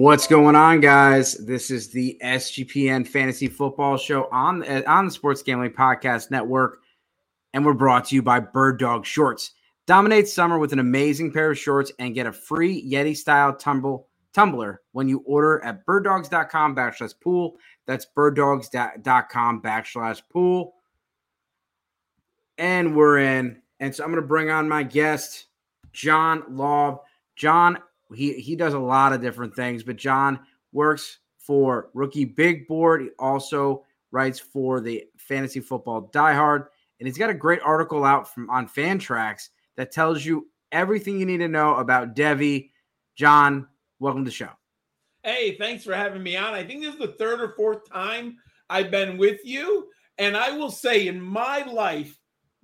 What's going on, guys? This is the SGPN Fantasy Football Show on on the Sports Gambling Podcast Network, and we're brought to you by Bird Dog Shorts. Dominate summer with an amazing pair of shorts and get a free Yeti style tumble tumbler when you order at birddogs.com backslash pool. That's birddogs.com backslash pool. And we're in. And so I'm going to bring on my guest, John Laub. John, he, he does a lot of different things, but John works for Rookie Big Board. He also writes for the Fantasy Football Diehard. And he's got a great article out from on Fantrax that tells you everything you need to know about Devy. John, welcome to the show. Hey, thanks for having me on. I think this is the third or fourth time I've been with you. And I will say, in my life,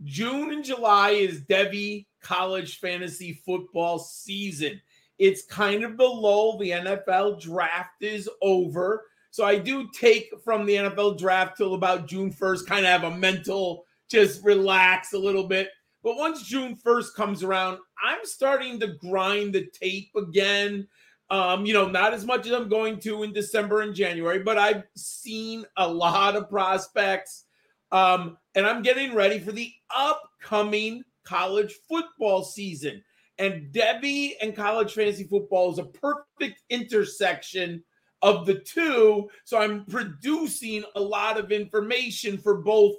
June and July is Devy college fantasy football season. It's kind of the lull. The NFL draft is over. So I do take from the NFL draft till about June 1st, kind of have a mental, just relax a little bit. But once June 1st comes around, I'm starting to grind the tape again. Um, you know, not as much as I'm going to in December and January, but I've seen a lot of prospects. Um, and I'm getting ready for the upcoming college football season. And Devy and college fantasy football is a perfect intersection of the two. So I'm producing a lot of information for both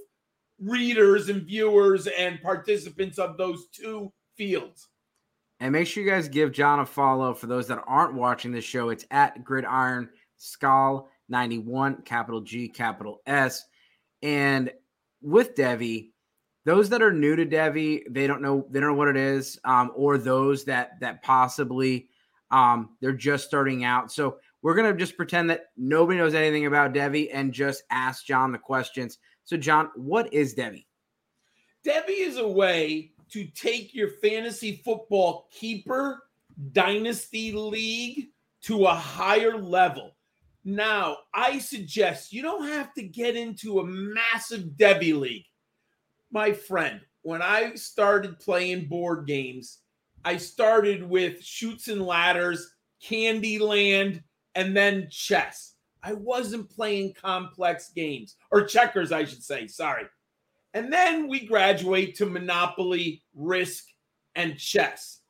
readers and viewers and participants of those two fields. And make sure you guys give John a follow for those that aren't watching the show. It's at Gridiron Skull 91, capital G, capital S. And with Devy, those that are new to Devy, they don't know they don't know what it is, um, or those that that possibly um, they're just starting out. So we're gonna just pretend that nobody knows anything about Devy and just ask John the questions. So John, what is Devy? Devy is a way to take your fantasy football keeper dynasty league to a higher level. Now, I suggest you don't have to get into a massive Devy league. My friend, when I started playing board games, I started with Chutes and Ladders, Candyland, and then chess. I wasn't playing complex games or checkers, I should say. Sorry. And then we graduate to Monopoly, Risk, and chess.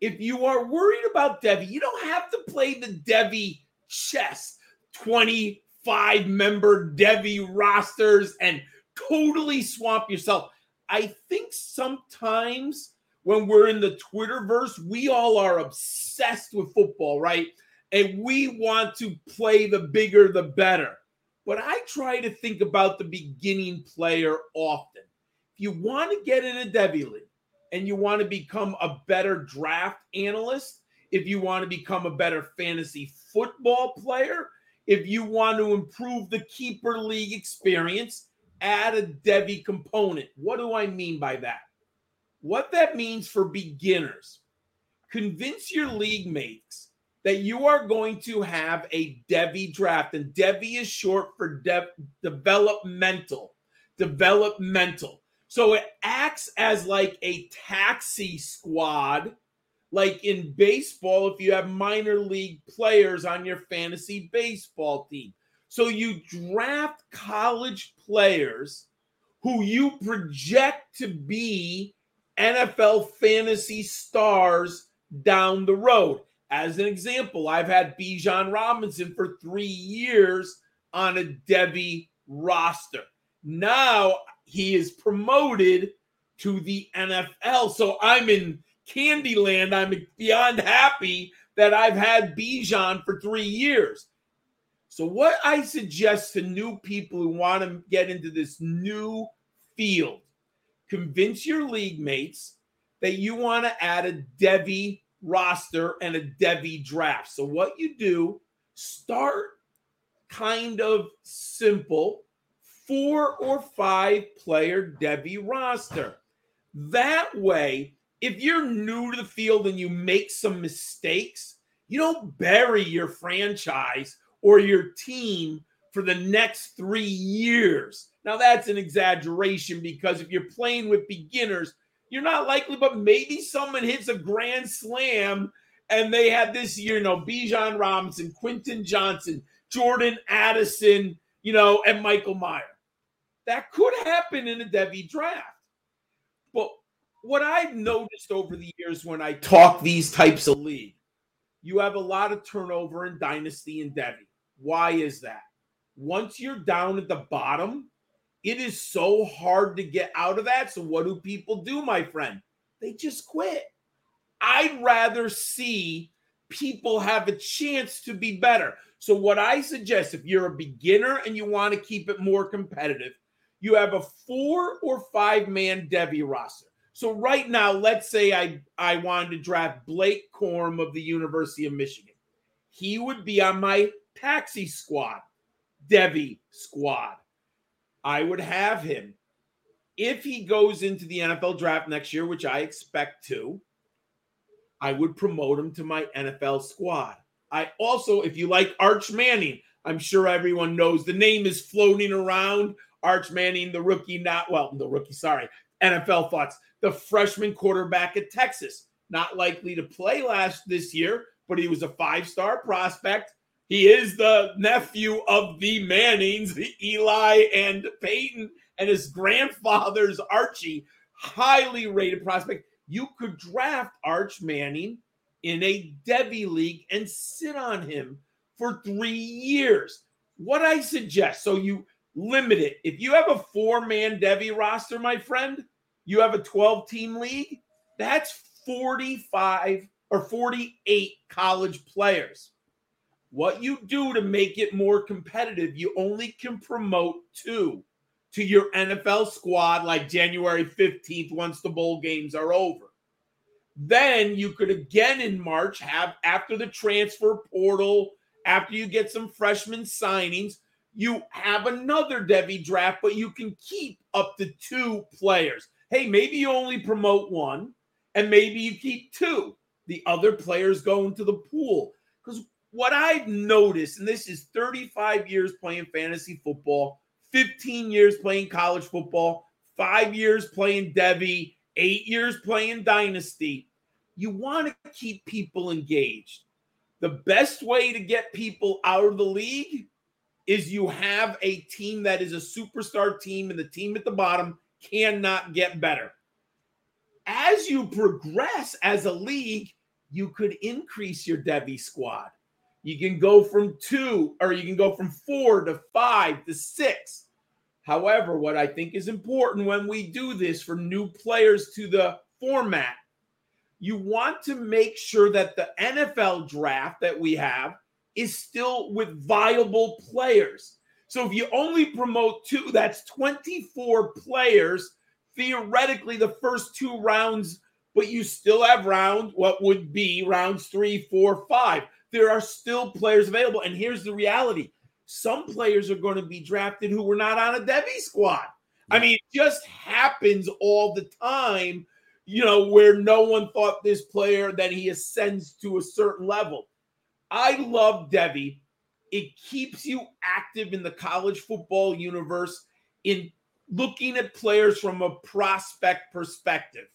If you are worried about Devy, you don't have to play the Devy chess 25 member Devy rosters and totally swamp yourself. I think sometimes when we're in the Twitterverse, we all are obsessed with football, right? And we want to play the bigger, the better. But I try to think about the beginning player often. If you want to get in a Devy League and you want to become a better draft analyst, if you want to become a better fantasy football player, if you want to improve the keeper league experience, add a Devy component. What do I mean by that? What that means for beginners, convince your league mates that you are going to have a Devy draft. And Devy is short for de- developmental. Developmental. So it acts as like a taxi squad, like in baseball, if you have minor league players on your fantasy baseball team. So you draft college players who you project to be NFL fantasy stars down the road. As an example, I've had Bijan Robinson for three years on a Devy roster. Now he is promoted to the NFL. So I'm in Candyland. I'm beyond happy that I've had Bijan for three years. So, what I suggest to new people who want to get into this new field, convince your league mates that you want to add a Devy roster and a Devy draft. So, what you do, start kind of simple four or five player Devy roster. That way, if you're new to the field and you make some mistakes, you don't bury your franchise or your team for the next three years. Now, that's an exaggeration because if you're playing with beginners, you're not likely, but maybe someone hits a grand slam and they have this year, you know, Bijan Robinson, Quentin Johnston, Jordan Addison, you know, and Michael Mayer. That could happen in a Devy draft. But what I've noticed over the years when I talk these types of league, you have a lot of turnover in Dynasty and Devy. Why is that? Once you're down at the bottom, it is so hard to get out of that. So, what do people do, my friend? They just quit. I'd rather see people have a chance to be better. So, what I suggest if you're a beginner and you want to keep it more competitive, you have a four or five man Devy roster. So, right now, let's say I, I wanted to draft Blake Corum of the University of Michigan. He would be on my taxi squad, Devy squad. I would have him. If he goes into the NFL draft next year, which I expect to, I would promote him to my NFL squad. I also, if you like Arch Manning, I'm sure everyone knows the name is floating around. Arch Manning, the rookie, not well, the rookie, sorry, NFL thoughts. The freshman quarterback at Texas, not likely to play last this year, but he was a five star prospect. He is the nephew of the Mannings, Eli and Peyton, and his grandfather's Archie, highly rated prospect you could draft Arch Manning in a Devy league and sit on him for three years. What I suggest, so you limit it. If you have a four man Devy roster, my friend, you have a 12 team league, that's 45 or 48 college players. What you do to make it more competitive, you only can promote two to your NFL squad like January 15th once the bowl games are over. Then you could again in March have, after the transfer portal, after you get some freshman signings, you have another Devy draft, but you can keep up to two players. Hey, maybe you only promote one, and maybe you keep two. The other players go into the pool. What I've noticed, and this is 35 years playing fantasy football, 15 years playing college football, five years playing Devy, eight years playing Dynasty. You want to keep people engaged. The best way to get people out of the league is you have a team that is a superstar team, and the team at the bottom cannot get better. As you progress as a league, you could increase your Devy squad. You can go from two, or you can go from four to five to six. However, what I think is important when we do this for new players to the format, you want to make sure that the NFL draft that we have is still with viable players. So if you only promote two, that's 24 players. Theoretically, the first two rounds, but you still have round what would be rounds three, four, five there are still players available. And here's the reality some players are going to be drafted who were not on a Devy squad. I mean, it just happens all the time, you know, where no one thought this player that he ascends to a certain level. I love Devy. It keeps you active in the college football universe in looking at players from a prospect perspective.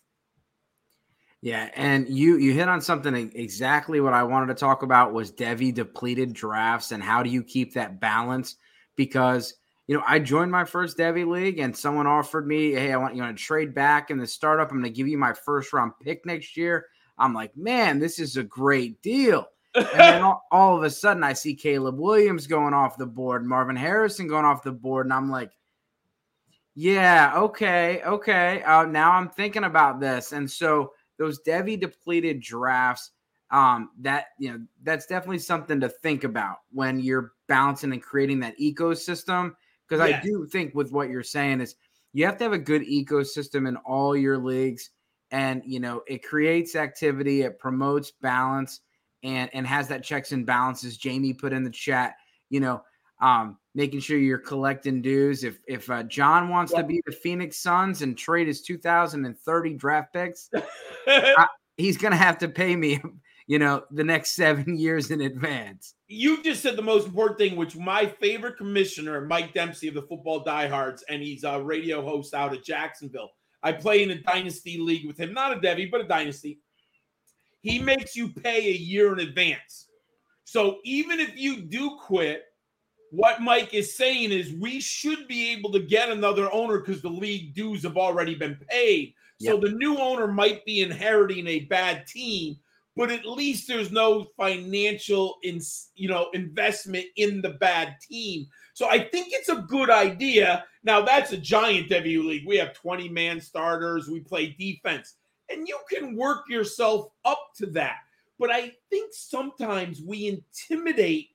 Yeah, and you you hit on something exactly what I wanted to talk about was Devy depleted drafts and how do you keep that balance? Because you know, I joined my first Devy league and someone offered me, hey, I want you want to trade back in the startup. I'm going to give you my first round pick next year. I'm like, man, this is a great deal. and then all, all, of a sudden, I see Caleb Williams going off the board, Marvin Harrison going off the board, and I'm like, yeah, okay, okay. Uh, now I'm thinking about this, and so those Devy depleted drafts, um, that you know, that's definitely something to think about when you're balancing and creating that ecosystem. Because yes. I do think with what you're saying is you have to have a good ecosystem in all your leagues, and you know, it creates activity, it promotes balance, and and has that checks and balances. Jamie put in the chat, you know, um, making sure you're collecting dues. If if uh, John wants to be the Phoenix Suns and trade his 2030 draft picks, I, he's gonna have to pay me, you know, the next seven years in advance. You just said the most important thing, which my favorite commissioner, Mike Dempsey of the Football Diehards, and he's a radio host out of Jacksonville. I play in a dynasty league with him, not a Devy, but a dynasty. he makes you pay a year in advance. So even if you do quit, what Mike is saying is we should be able to get another owner because the league dues have already been paid. So yep. the new owner might be inheriting a bad team, but at least there's no financial in, you know investment in the bad team. So I think it's a good idea. Now that's a giant W league. We have 20 man starters. We play defense, and you can work yourself up to that. But I think sometimes we intimidate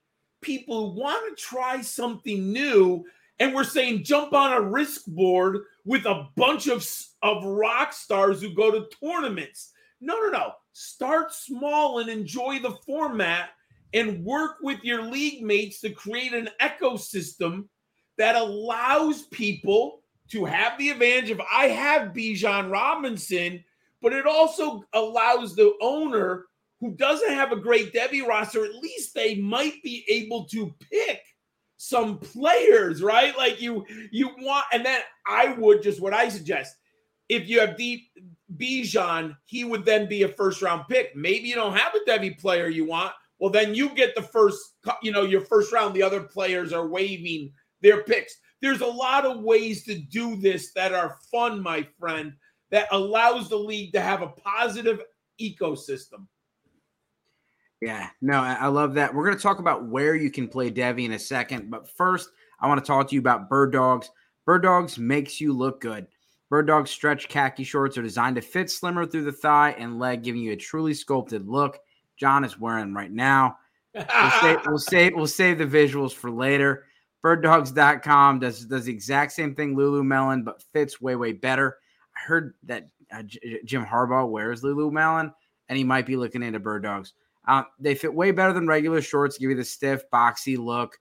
people who want to try something new and we're saying jump on a risk board with a bunch of of rock stars who go to tournaments. No no no. Start small and enjoy the format and work with your league mates to create an ecosystem that allows people to have the advantage of I have Bijan Robinson, but it also allows the owner who doesn't have a great Devy roster, at least they might be able to pick some players, right? Like you, you want, and then I would just what I suggest. If you have deep Bijan, he would then be a first round pick. Maybe you don't have a Devy player you want. Well, then you get the first, you know, your first round. The other players are waiving their picks. There's a lot of ways to do this that are fun, my friend, that allows the league to have a positive ecosystem. Yeah, no, I love that. We're going to talk about where you can play Devy in a second, but first, I want to talk to you about Bird Dogs. Bird Dogs makes you look good. Bird Dogs stretch khaki shorts are designed to fit slimmer through the thigh and leg, giving you a truly sculpted look. John is wearing right now. We'll save, we'll save, we'll save the visuals for later. Birddogs.com does does the exact same thing Lululemon, but fits way way better. I heard that uh, J- Jim Harbaugh wears Lululemon, and he might be looking into Bird Dogs. Uh, they fit way better than regular shorts, give you the stiff, boxy look.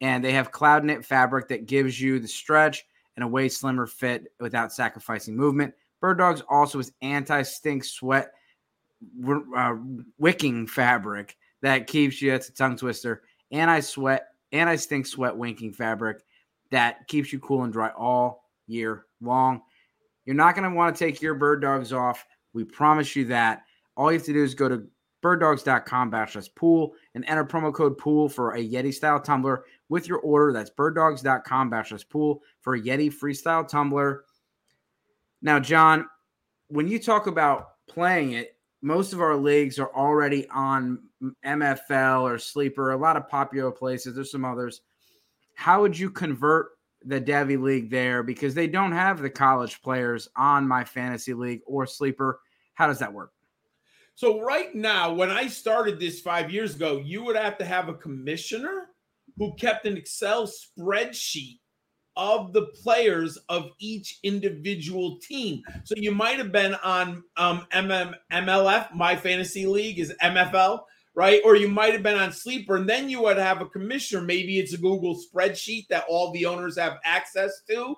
And they have cloud knit fabric that gives you the stretch and a way slimmer fit without sacrificing movement. Bird Dogs also is anti stink sweat uh, wicking fabric that keeps you, that's a tongue twister, anti sweat, anti stink sweat winking fabric that keeps you cool and dry all year long. You're not going to want to take your bird dogs off. We promise you that. All you have to do is go to birddogs.com backslash pool and enter promo code pool for a Yeti style tumbler with your order. That's birddogs.com backslash pool for a Yeti freestyle tumbler. Now, John, when you talk about playing it, most of our leagues are already on MFL or Sleeper, a lot of popular places. There's some others. How would you convert the Devy League there? Because they don't have the college players on my fantasy league or Sleeper. How does that work? So right now, when I started this five years ago, you would have to have a commissioner who kept an Excel spreadsheet of the players of each individual team. So you might have been on um, MM, MLF, My Fantasy League is MFL, right? Or you might have been on Sleeper, and then you would have a commissioner. Maybe it's a Google spreadsheet that all the owners have access to,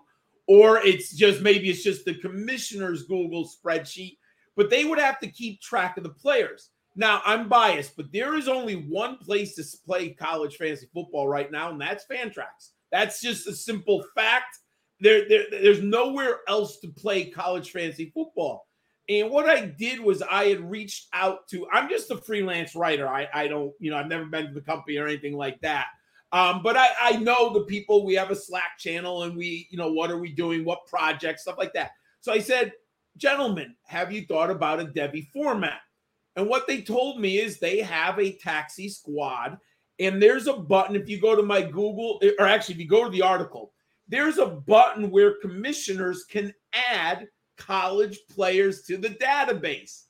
or it's just maybe it's just the commissioner's Google spreadsheet but they would have to keep track of the players. Now, I'm biased, but there is only one place to play college fantasy football right now, and that's Fantrax. That's just a simple fact. There, there, there's nowhere else to play college fantasy football. And what I did was I had reached out to, I'm just a freelance writer. I, I don't, you know, I've never been to the company or anything like that. Um, but I, I know the people, we have a Slack channel and we, you know, what are we doing? What projects, stuff like that. So I said, gentlemen, have you thought about a Devy format? And what they told me is they have a taxi squad, and there's a button. If you go to my Google, or actually, if you go to the article, there's a button where commissioners can add college players to the database.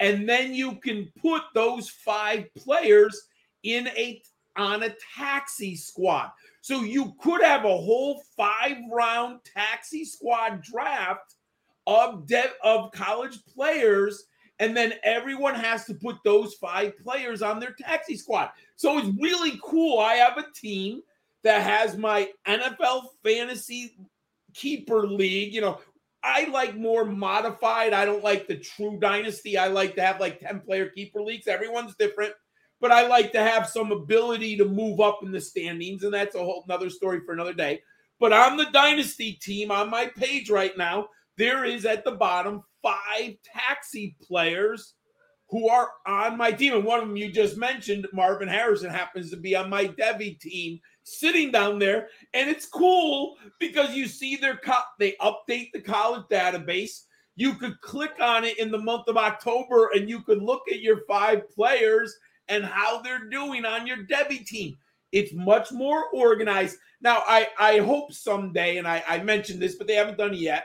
And then you can put those five players in a on a taxi squad. So you could have a whole five round taxi squad draft of de- of college players and then everyone has to put those five players on their taxi squad. So it's really cool. I have a team that has my NFL fantasy keeper league. You know, I like more modified. I don't like the true dynasty. I like to have like 10 player keeper leagues. Everyone's different, but I like to have some ability to move up in the standings. And that's a whole another story for another day. But on the dynasty team on my page right now, there is at the bottom five taxi players who are on my team. And one of them you just mentioned, Marvin Harrison, happens to be on my Devy team, sitting down there. And it's cool because you see their co- they update the college database. You could click on it in the month of October and you could look at your five players and how they're doing on your Devy team. It's much more organized. Now, I, I hope someday, and I, I mentioned this, but they haven't done it yet.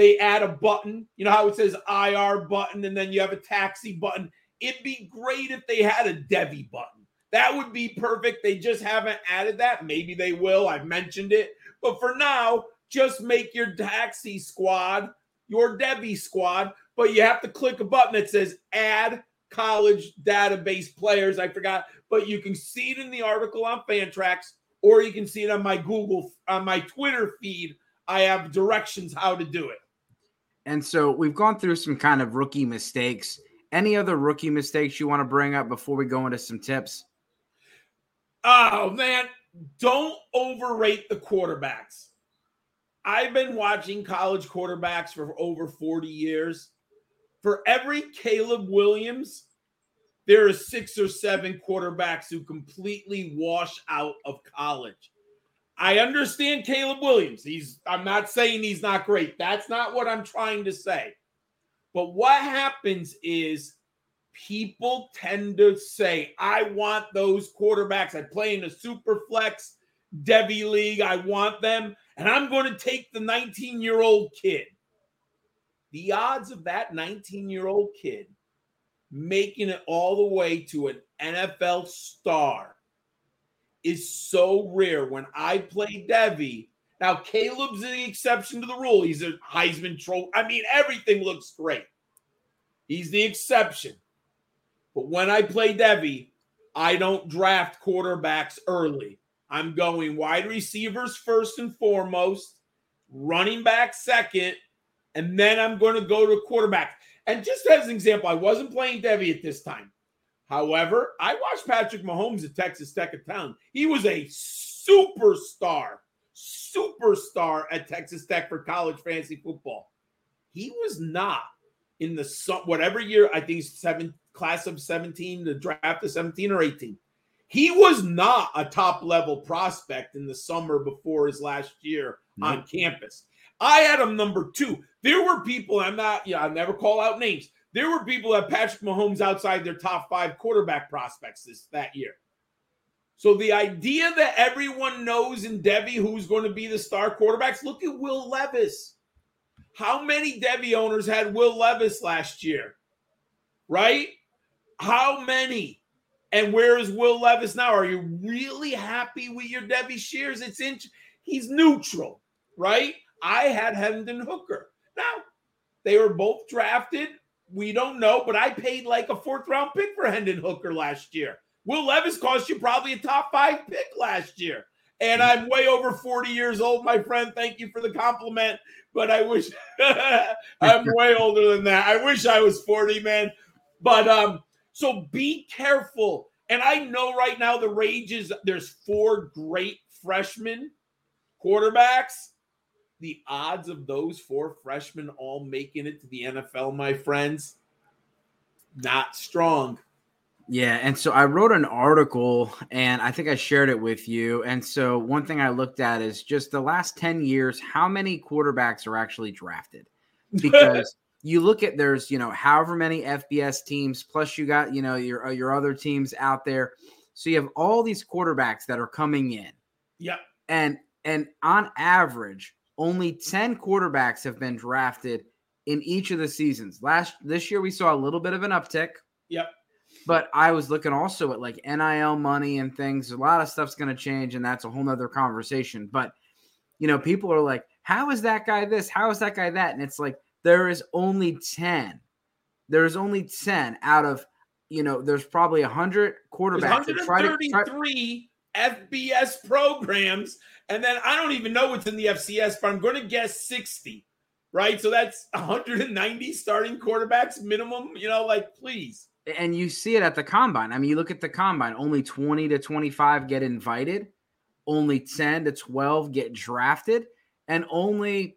They add a button. You know how it says IR button and then you have a taxi button? It'd be great if they had a Devy button. That would be perfect. They just haven't added that. Maybe they will. I've mentioned it. But for now, just make your taxi squad your Devy squad. But you have to click a button that says add college database players. I forgot, but you can see it in the article on Fantrax, or you can see it on my Google, on my Twitter feed. I have directions how to do it. And so we've gone through some kind of rookie mistakes. Any other rookie mistakes you want to bring up before we go into some tips? Oh, man. Don't overrate the quarterbacks. I've been watching college quarterbacks for over 40 years. For every Caleb Williams, there are six or seven quarterbacks who completely wash out of college. I understand Caleb Williams. He's I'm not saying he's not great. That's not what I'm trying to say. But what happens is people tend to say, I want those quarterbacks. I play in a super flex Devy league. I want them. And I'm going to take the 19 year old kid. The odds of that 19 year old kid making it all the way to an NFL star is so rare. When I play Devy, now Caleb's the exception to the rule. He's a Heisman trophy. I mean, everything looks great. He's the exception. But when I play Devy, I don't draft quarterbacks early. I'm going wide receivers first and foremost, running back second, and then I'm going to go to quarterback. And just as an example, I wasn't playing Devy at this time. However, I watched Patrick Mahomes at Texas Tech at town. He was a superstar, superstar at Texas Tech for college fantasy football. He was not in the whatever year, I think seven class of 17, the draft of 17 or 18. He was not a top level prospect in the summer before his last year on campus. I had him number two. There were people, I'm not, yeah, I never call out names. There were people that Patrick Mahomes outside their top five quarterback prospects this that year. So the idea that everyone knows in Devy who's going to be the star quarterbacks, look at Will Levis. How many Devy owners had Will Levis last year? Right? How many? And where is Will Levis now? Are you really happy with your Devy Shears? It's in he's neutral, right? I had Hendon Hooker. Now, they were both drafted. We don't know, but I paid like a fourth round pick for Hendon Hooker last year. Will Levis cost you probably a top five pick last year. And I'm way over 40 years old, my friend. Thank you for the compliment. But I wish I'm way older than that. I wish I was 40, man. But um, so be careful. And I know right now the rage is there's four great freshmen quarterbacks. The odds of those four freshmen all making it to the NFL, my friends, not strong. Yeah, and so I wrote an article and I think I shared it with you. And so one thing I looked at is just the last 10 years, how many quarterbacks are actually drafted? Because you look at there's you know however many FBS teams plus you got you know your uh, your other teams out there, so you have all these quarterbacks that are coming in. Yep. and and on average, only ten quarterbacks have been drafted in each of the seasons. Last this year we saw a little bit of an uptick. Yep. But I was looking also at like NIL money and things. A lot of stuff's going to change, and that's a whole nother conversation. But you know, people are like, "How is that guy this? How is that guy that?" And it's like there is only 10. There's only 10 out of, you know, there's probably 100 quarterbacks. There's 133 FBS programs. And then I don't even know what's in the FCS, but I'm going to guess 60, right? So that's 190 starting quarterbacks minimum, you know, like please. And you see it at the combine. I mean, you look at the combine, only 20 to 25 get invited, only 10 to 12 get drafted, and only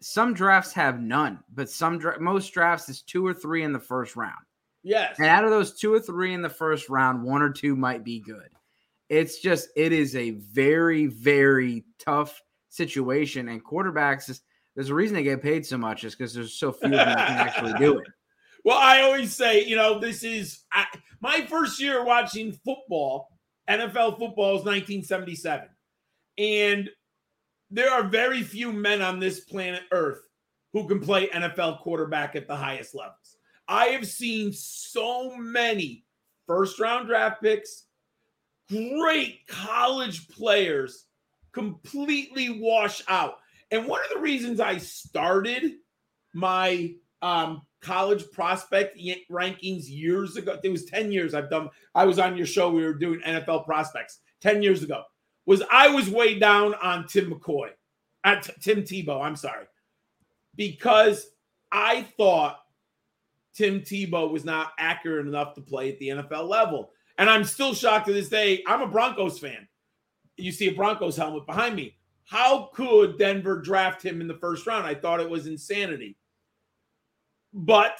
some drafts have none, but some dra- most drafts is two or three in the first round. Yes. And out of those two or three in the first round, one or two might be good. It's just, it is a very, very tough situation. And quarterbacks, is, there's a reason they get paid so much, is because there's so few of them that can actually do it. Well, I always say, you know, this is I, my first year watching football, NFL football is 1977. And there are very few men on this planet Earth who can play NFL quarterback at the highest levels. I have seen so many first round draft picks, great college players completely wash out. And one of the reasons I started my um, college prospect rankings years ago, it was 10 years I've done, I was on your show, we were doing NFL prospects 10 years ago, was I was way down on Tim McCoy, at Tim Tebow, I'm sorry, because I thought Tim Tebow was not accurate enough to play at the NFL level. And I'm still shocked to this day. I'm a Broncos fan. You see a Broncos helmet behind me. How could Denver draft him in the first round? I thought it was insanity. But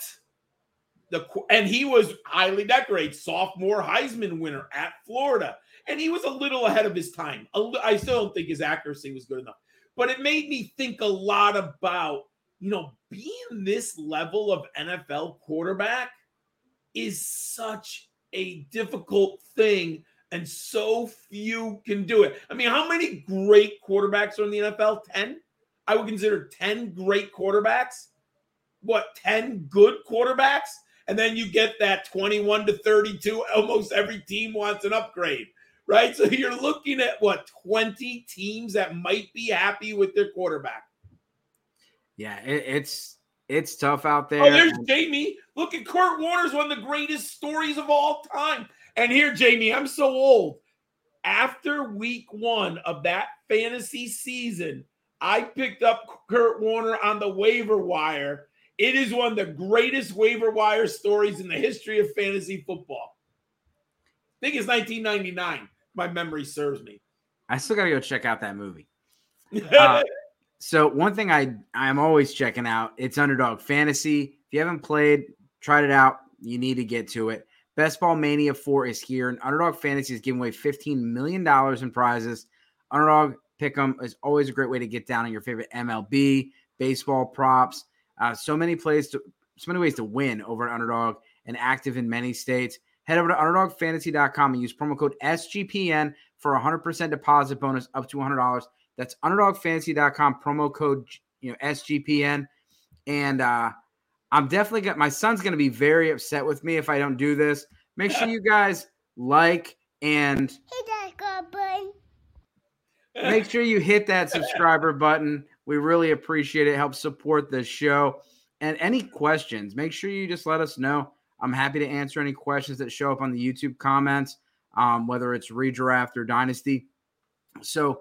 the and he was highly decorated, sophomore Heisman winner at Florida, and he was a little ahead of his time. I still don't think his accuracy was good enough, but it made me think a lot about you know, being this level of NFL quarterback is such a difficult thing, and so few can do it. I mean, how many great quarterbacks are in the NFL? 10? I would consider 10 great quarterbacks. What, 10 good quarterbacks? And then you get that 21 to 32. Almost every team wants an upgrade, right? So you're looking at what, 20 teams that might be happy with their quarterback. Yeah, it, it's it's tough out there. Oh, there's Jamie. Look at Kurt Warner's one of the greatest stories of all time. And here, Jamie, I'm so old. After week one of that fantasy season, I picked up Kurt Warner on the waiver wire. It is one of the greatest waiver wire stories in the history of fantasy football. I think it's 1999. My memory serves me. I still got to go check out that movie. Uh, so one thing I I'm always checking out it's Underdog Fantasy. If you haven't played, tried it out, you need to get to it. Best Ball Mania 4 is here, and Underdog Fantasy is giving away $15 million in prizes. Underdog Pick'em is always a great way to get down on your favorite MLB, baseball props. Uh, so many plays to so many ways to win over at Underdog and active in many states. Head over to underdogfantasy.com and use promo code SGPN for a 100% deposit bonus up to $100. That's underdogfantasy.com promo code you know SGPN. And uh I'm definitely got my son's gonna be very upset with me if I don't do this. Make sure you guys like and hit that button. Make sure you hit that subscriber button. We really appreciate it. Help support the show. And any questions, make sure you just let us know. I'm happy to answer any questions that show up on the YouTube comments, um, whether it's redraft or dynasty. So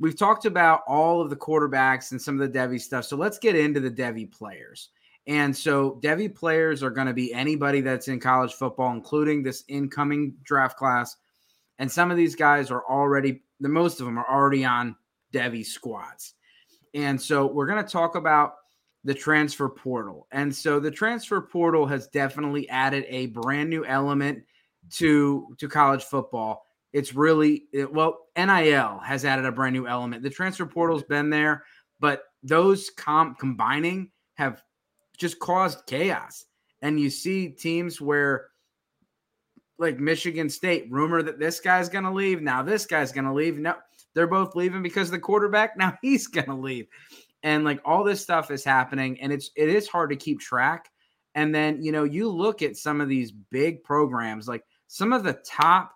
we've talked about all of the quarterbacks and some of the Devy stuff. So let's get into the Devy players. And so Devy players are going to be anybody that's in college football, including this incoming draft class. And some of these guys are already, the most of them are already on Devy squads. And so we're going to talk about the transfer portal. And so the transfer portal has definitely added a brand new element to to college football it's really it, well nil has added a brand new element. The transfer portal's been there but those com- combining have just caused chaos. And you see teams where like michigan state rumor that this guy's going to leave now this guy's going to leave no they're both leaving because the quarterback now he's going to leave. And like all this stuff is happening and it's it is hard to keep track. And then you know you look at some of these big programs like some of the top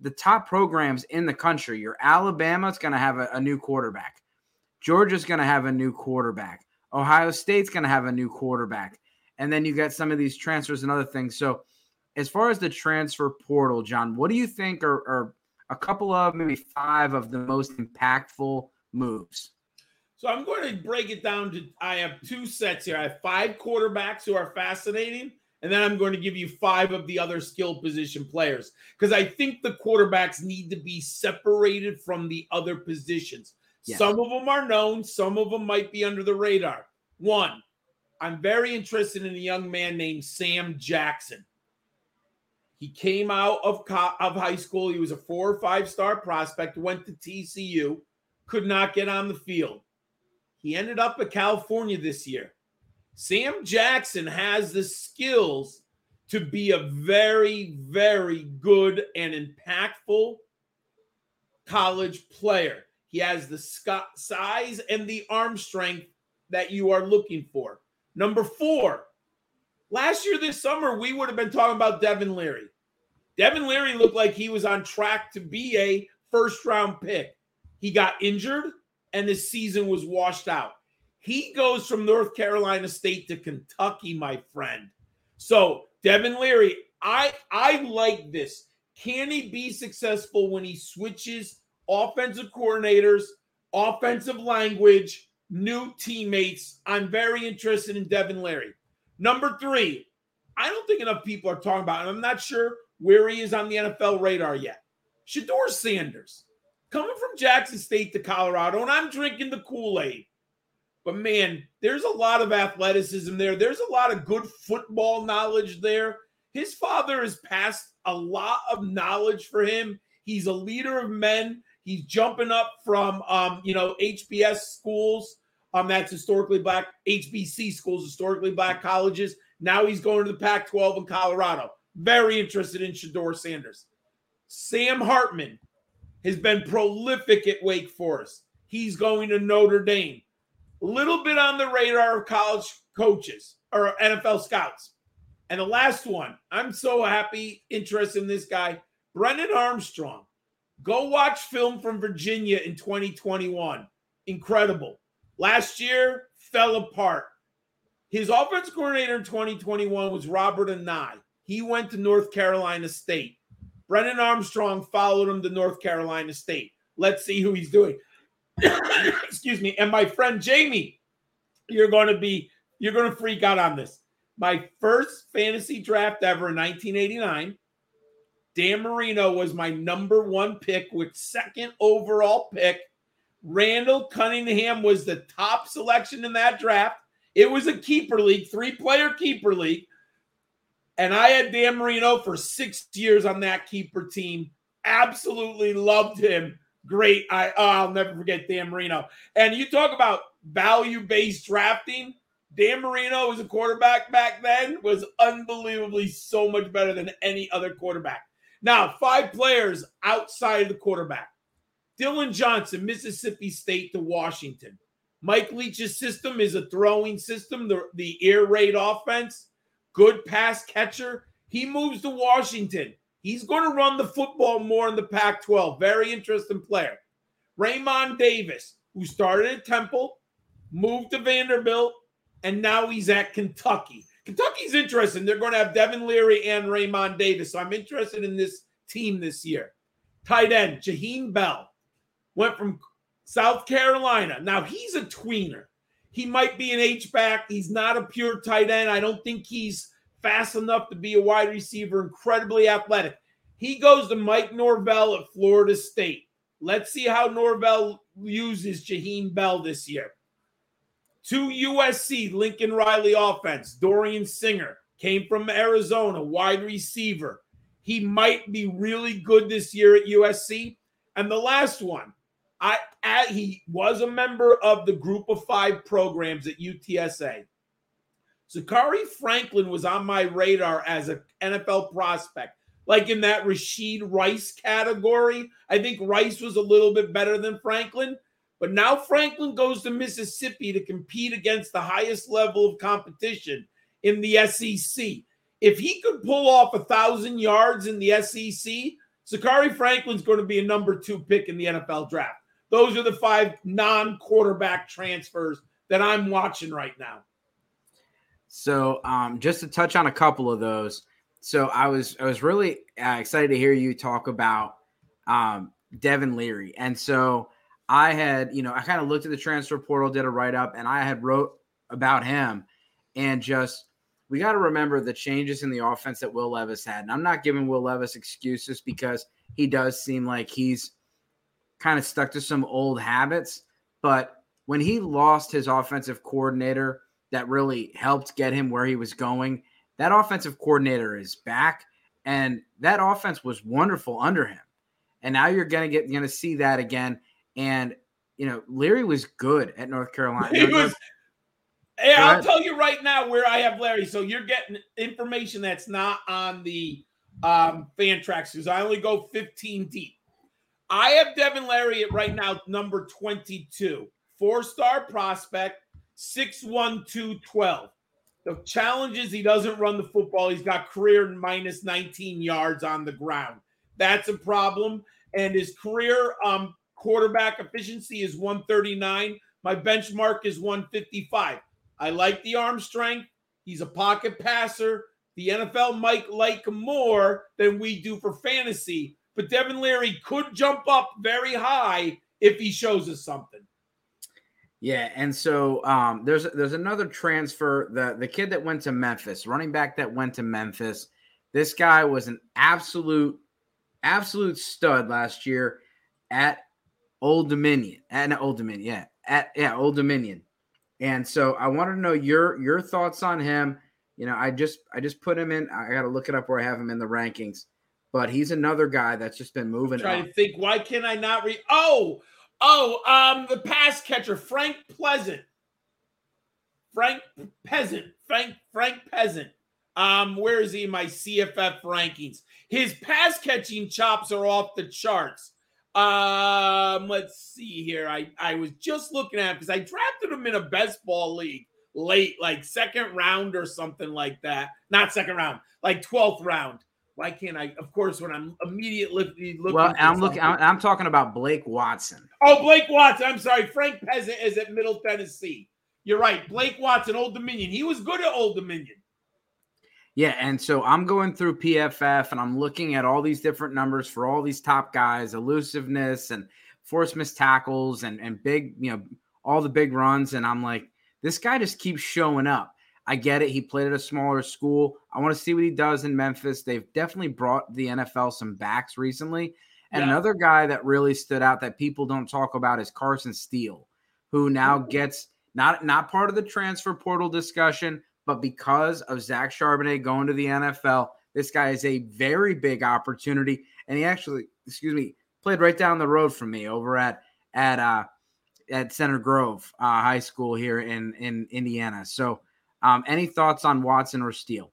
the top programs in the country. Your Alabama's going to have a, a new quarterback. Georgia's going to have a new quarterback. Ohio State's going to have a new quarterback. And then you get some of these transfers and other things. So, as far as the transfer portal, John, what do you think are, are a couple of maybe five of the most impactful moves? So I'm going to break it down to I have two sets here. I have five quarterbacks who are fascinating, and then I'm going to give you five of the other skill position players because I think the quarterbacks need to be separated from the other positions. Some of them are known, some of them might be under the radar. One, I'm very interested in a young man named Sam Jackson. He came out of, co- of high school. He was a four or five star prospect, went to TCU, could not get on the field. He ended up at California this year. Sam Jackson has the skills to be a very, very good and impactful college player. He has the size and the arm strength that you are looking for. Number four, last year this summer, we would have been talking about Devin Leary. Devin Leary looked like he was on track to be a first round pick. He got injured and the season was washed out. He goes from North Carolina State to Kentucky, my friend. So, Devin Leary, I I like this. Can he be successful when he switches offensive coordinators, offensive language, new teammates? I'm very interested in Devin Leary. Number three, I don't think enough people are talking about, and I'm not sure where he is on the NFL radar yet. Shedeur Sanders coming from Jackson State to Colorado, and I'm drinking the Kool Aid. But man, there's a lot of athleticism there. There's a lot of good football knowledge there. His father has passed a lot of knowledge for him. He's a leader of men. He's jumping up from, um, you know, HBS schools. Um, that's historically black HBC schools, historically black colleges. Now he's going to the Pac-12 in Colorado. Very interested in Shedeur Sanders. Sam Hartman has been prolific at Wake Forest. He's going to Notre Dame. Little bit on the radar of college coaches or NFL scouts. And the last one, I'm so happy, interested in this guy, Brennan Armstrong. Go watch film from Virginia in 2021. Incredible. Last year fell apart. His offense coordinator in 2021 was Robert Anae. He went to North Carolina State. Brennan Armstrong followed him to North Carolina State. Let's see who he's doing. Excuse me. And my friend Jamie, you're going to be, you're going to freak out on this. My first fantasy draft ever in 1989. Dan Marino was my number one pick with second overall pick. Randall Cunningham was the top selection in that draft. It was a keeper league, three player keeper league. And I had Dan Marino for six years on that keeper team. Absolutely loved him. Great. I oh, I'll never forget Dan Marino. And you talk about value based drafting. Dan Marino was a quarterback back then was unbelievably so much better than any other quarterback. Now, five players outside of the quarterback. Dillon Johnson, Mississippi State to Washington. Mike Leach's system is a throwing system, the, the air raid offense good pass catcher. He moves to Washington. He's going to run the football more in the Pac 12. Very interesting player. Raymond Davis, who started at Temple, moved to Vanderbilt, and now he's at Kentucky. Kentucky's interesting. They're going to have Devin Leary and Raymond Davis. So I'm interested in this team this year. Tight end, Jaheim Bell, went from South Carolina. Now he's a tweener. He might be an H back. He's not a pure tight end. I don't think he's fast enough to be a wide receiver, incredibly athletic. He goes to Mike Norvell at Florida State. Let's see how Norvell uses Jaheim Bell this year. To USC, Lincoln Riley offense. Dorian Singer came from Arizona, wide receiver. He might be really good this year at USC. And the last one, I, I he was a member of the group of five programs at UTSA. Zakhari Franklin was on my radar as an NFL prospect, like in that Rashee Rice category. I think Rice was a little bit better than Franklin, but now Franklin goes to Mississippi to compete against the highest level of competition in the SEC. If he could pull off a thousand yards in the SEC, Zakhari Franklin's going to be a number two pick in the NFL draft. Those are the five non quarterback transfers that I'm watching right now. So, um, just to touch on a couple of those. So, I was I was really uh, excited to hear you talk about um, Devin Leary, and so I had you know I kind of looked at the transfer portal, did a write up, and I had wrote about him, and just we got to remember the changes in the offense that Will Levis had. And I'm not giving Will Levis excuses because he does seem like he's kind of stuck to some old habits. But when he lost his offensive coordinator, that really helped get him where he was going. That offensive coordinator is back, and that offense was wonderful under him. And now you're gonna get gonna see that again. And you know, Leary was good at North Carolina. He was. Hey, I'll tell you right now where I have Leary. So you're getting information that's not on the um, Fantrax because I only go 15 deep. I have Devin Leary at right now number 22, four star prospect, 6'1, 212. The challenge is he doesn't run the football. He's got career minus 19 yards on the ground. That's a problem. And his career um, quarterback efficiency is 139. My benchmark is 155. I like the arm strength. He's a pocket passer. The NFL might like more than we do for fantasy, but Devin Leary could jump up very high if he shows us something. Yeah, and so um, there's there's another transfer. The the kid that went to Memphis, running back that went to Memphis. This guy was an absolute absolute stud last year at Old Dominion. At Old Dominion, yeah, at yeah Old Dominion. And so I wanted to know your your thoughts on him. You know, I just I just put him in. I got to look it up where I have him in the rankings. But he's another guy that's just been moving. I'm trying up. to think, why can I not read? Oh, oh, um, the pass catcher, Frank Peasant. Frank Peasant. Frank Frank Peasant. Um, where is he in my CFF rankings? His pass catching chops are off the charts. Um, let's see here. I, I was just looking at because I drafted him in a best ball league late, like second round or something like that. Not second round, like 12th round. Why can't I? Of course, when I'm immediately looking. Well, I'm looking. I'm, I'm, talking about Blake Watson. Oh, Blake Watson. I'm sorry. Frank Peasant is at Middle Tennessee. You're right. Blake Watson, Old Dominion. He was good at Old Dominion. Yeah, and so I'm going through PFF and I'm looking at all these different numbers for all these top guys, elusiveness and force missed tackles and and big, you know, all the big runs. And I'm like, this guy just keeps showing up. I get it. He played at a smaller school. I want to see what he does in Memphis. They've definitely brought the NFL some backs recently. And yeah. another guy that really stood out that people don't talk about is Carson Steele, who now gets not not part of the transfer portal discussion, but because of Zach Charbonnet going to the NFL, this guy is a very big opportunity. And he actually, excuse me, played right down the road from me over at at uh, at Center Grove uh, High School here in in Indiana. So, um, any thoughts on Watson or Steele?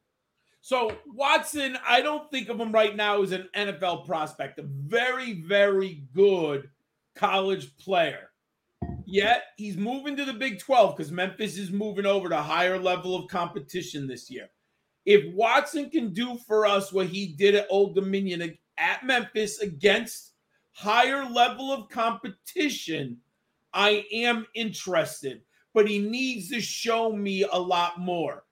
So Watson, I don't think of him right now as an NFL prospect. A very, very good college player. Yet he's moving to the Big 12 because Memphis is moving over to higher level of competition this year. If Watson can do for us what he did at Old Dominion at Memphis against higher level of competition, I am interested. But he needs to show me a lot more.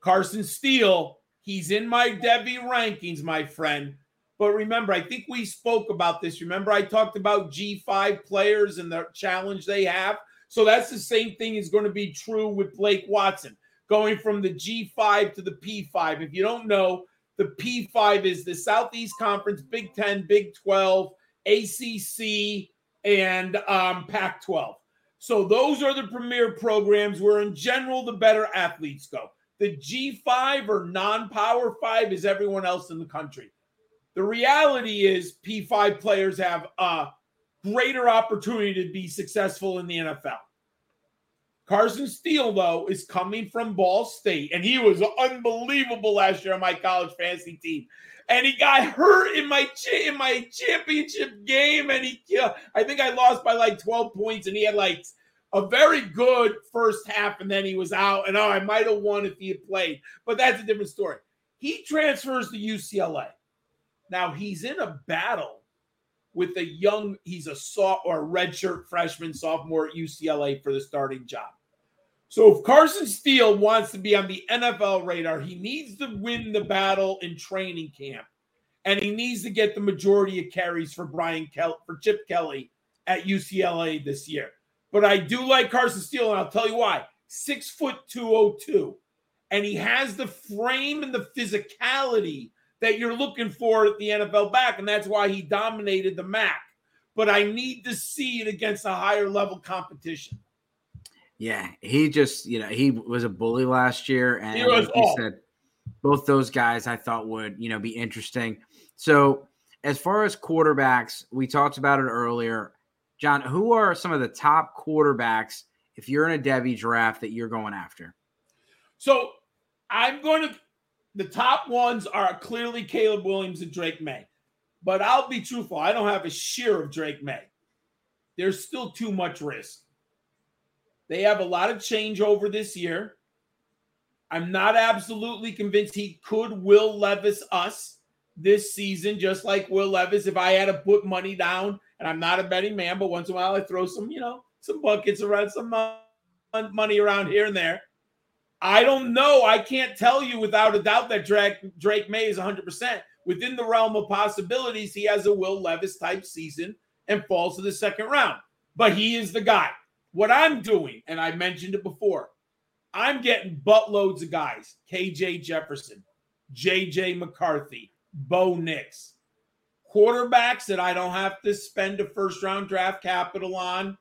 Carson Steele, he's in my Devy rankings, my friend. But remember, I think we spoke about this. Remember, I talked about G5 players and the challenge they have. So that's the same thing is going to be true with Blake Watson, going from the G5 to the P5. If you don't know, the P5 is the Southeast Conference, Big 10, Big 12, ACC, and um, Pac 12. So those are the premier programs where, in general, the better athletes go. The G5 or non power five is everyone else in the country. The reality is, P5 players have a greater opportunity to be successful in the NFL. Carson Steele, though, is coming from Ball State, and he was unbelievable last year on my college fantasy team. And he got hurt in my in my championship game, and he uh, I think I lost by like 12 points, and he had like a very good first half, and then he was out. And oh, I might have won if he had played, but that's a different story. He transfers to UCLA. Now he's in a battle with a young, he's a soft or redshirt freshman, sophomore at UCLA for the starting job. So if Carson Steele wants to be on the NFL radar, he needs to win the battle in training camp. And he needs to get the majority of carries for Brian Kelly for Chip Kelly at UCLA this year. But I do like Carson Steele, and I'll tell you why. Six foot 202. And he has the frame and the physicality that you're looking for at the NFL back, and that's why he dominated the MAC. But I need to see it against a higher level competition. Yeah, he just you know he was a bully last year, and He was like you said, both those guys I thought would you know be interesting. So as far as quarterbacks, we talked about it earlier. John, who are some of the top quarterbacks if you're in a Devy draft that you're going after? So I'm going to. The top ones are clearly Caleb Williams and Drake Maye, but I'll be truthful. I don't have a share of Drake Maye. There's still too much risk. They have a lot of changeover this year. I'm not absolutely convinced he could Will Levis us this season, just like Will Levis. If I had to put money down, and I'm not a betting man, but once in a while I throw some, you know, some buckets around, some money around here and there. I don't know. I can't tell you without a doubt that Drake, Drake Maye is 100%. Within the realm of possibilities, he has a Will Levis type season and falls to the second round. But he is the guy. What I'm doing, and I mentioned it before, I'm getting buttloads of guys KJ Jefferson, JJ McCarthy, Bo Nix, quarterbacks that I don't have to spend a first round draft capital on,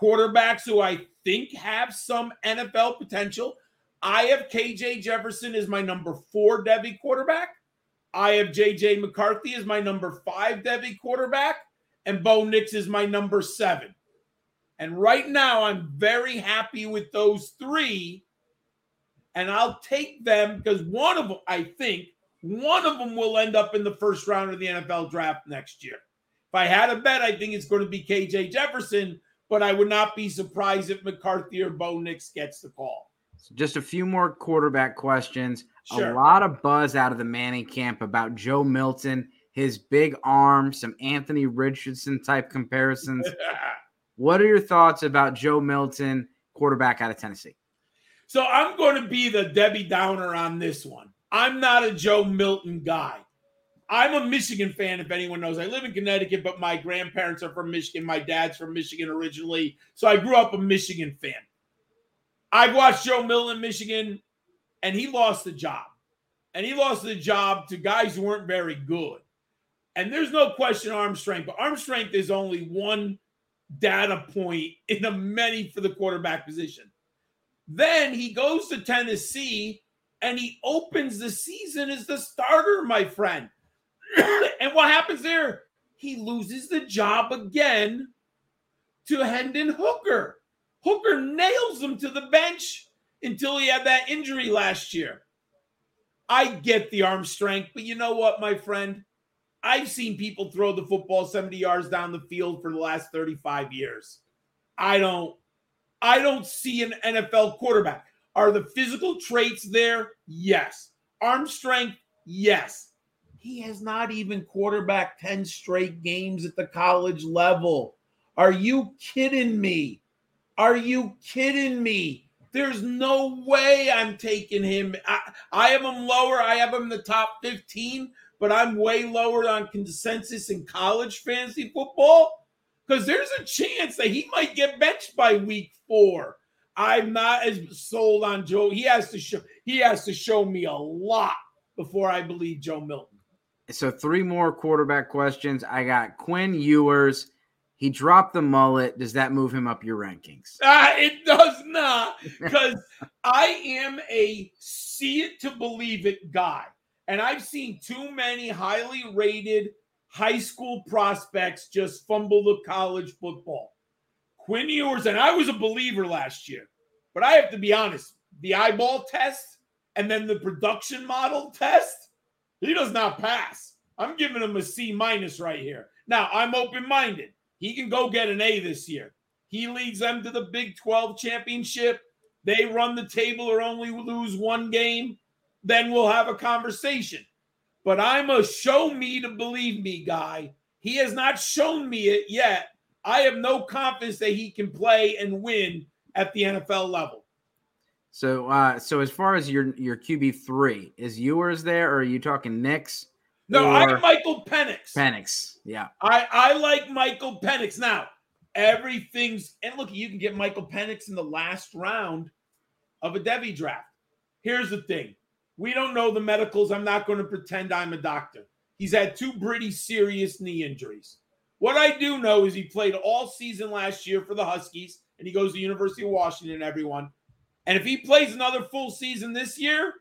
quarterbacks who I think have some NFL potential. I have KJ Jefferson as my number four Devy quarterback. I have JJ McCarthy as my number five Devy quarterback, and Bo Nix is my number seven. And right now, I'm very happy with those three. And I'll take them because one of them, I think, one of them will end up in the first round of the NFL draft next year. If I had a bet, I think it's going to be KJ Jefferson, but I would not be surprised if McCarthy or Bo Nix gets the call. So just a few more quarterback questions. Sure. A lot of buzz out of the Manning camp about Joe Milton, his big arm, some Anthony Richardson type comparisons. what are your thoughts about Joe Milton, quarterback out of Tennessee? So I'm going to be the Debbie Downer on this one. I'm not a Joe Milton guy. I'm a Michigan fan, if anyone knows. I live in Connecticut, but my grandparents are from Michigan. My dad's from Michigan originally. So I grew up a Michigan fan. I've watched Joe Milton in Michigan, and he lost the job. And he lost the job to guys who weren't very good. And there's no question arm strength, but arm strength is only one data point in the many for the quarterback position. Then he goes to Tennessee and he opens the season as the starter, my friend. and what happens there? He loses the job again to Hendon Hooker. Hooker nails him to the bench until he had that injury last year. I get the arm strength, but you know what, my friend? I've seen people throw the football 70 yards down the field for the last 35 years. I don't I don't see an NFL quarterback. Are the physical traits there? Yes. Arm strength? Yes. He has not even quarterback 10 straight games at the college level. Are you kidding me? Are you kidding me? There's no way I'm taking him. I, I have him lower. I have him in the top 15, but I'm way lower on consensus in college fantasy football because there's a chance that he might get benched by week four. I'm not as sold on Joe. He has to show he has to show me a lot before I believe Joe Milton. So three more quarterback questions. I got Quinn Ewers. He dropped the mullet. Does that move him up your rankings? Ah, it does not, because I am a see it to believe it guy. And I've seen too many highly rated high school prospects just fumble the college football. Quinn Ewers, and I was a believer last year, but I have to be honest the eyeball test and then the production model test, he does not pass. I'm giving him a C minus right here. Now, I'm open minded. He can go get an A this year. He leads them to the Big 12 championship. They run the table or only lose one game. Then we'll have a conversation. But I'm a show me to believe me guy. He has not shown me it yet. I have no confidence that he can play and win at the NFL level. So, uh, so as far as your your QB three, is yours there, or are you talking Nix? No, I'm Michael Penix. Penix. Yeah. I, I like Michael Penix. Now, everything's and look, you can get Michael Penix in the last round of a Devy draft. Here's the thing. We don't know the medicals. I'm not going to pretend I'm a doctor. He's had two pretty serious knee injuries. What I do know is he played all season last year for the Huskies, and he goes to University of Washington. Everyone, and if he plays another full season this year,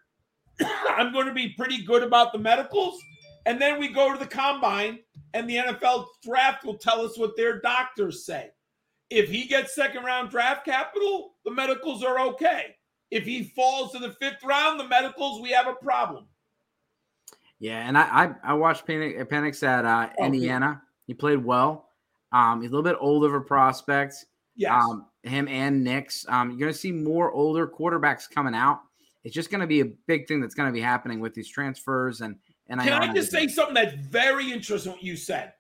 I'm going to be pretty good about the medicals. And then we go to the combine, and the NFL draft will tell us what their doctors say. If he gets second round draft capital, the medicals are okay. If he falls to the fifth round, the medicals, we have a problem. Yeah, and I I, I watched Penix, Penix at uh, oh, Indiana. He played well. Um, he's a little bit older of a prospect. Yes. Um, him and Nix. Um, you're going to see more older quarterbacks coming out. It's just going to be a big thing that's going to be happening with these transfers. And and can I, I just say something that's very interesting? What you said.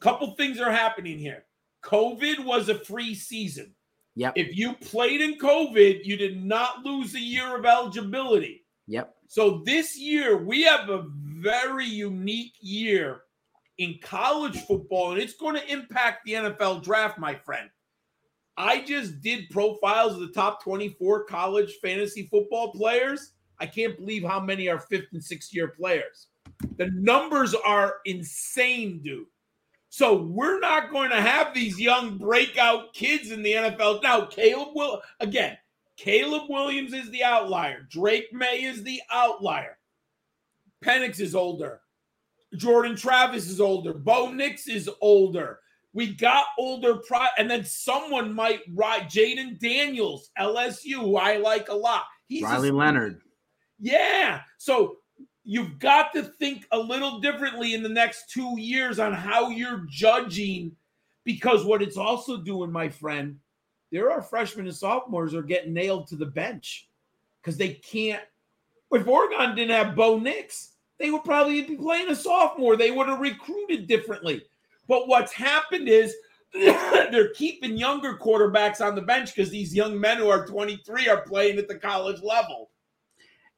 Couple things are happening here. COVID was a free season. Yep. If you played in COVID, you did not lose a year of eligibility. Yep. So this year we have a very unique year in college football, and it's going to impact the NFL draft, my friend. I just did profiles of the top 24 college fantasy football players. I can't believe how many are fifth and sixth year players. The numbers are insane, dude. So we're not going to have these young breakout kids in the NFL. Now, Caleb will again, Caleb Williams is the outlier. Drake Maye is the outlier. Penix is older. Jordan Travis is older. Bo Nix is older. We got older, pro- and then someone might ride Jayden Daniels, LSU, who I like a lot. He's Riley a- Leonard. Yeah. So you've got to think a little differently in the next two years on how you're judging, because what it's also doing, my friend, there are freshmen and sophomores are getting nailed to the bench because they can't. If Oregon didn't have Bo Nix, they would probably be playing a sophomore. They would have recruited differently. But what's happened is they're keeping younger quarterbacks on the bench because these young men who are 23 are playing at the college level.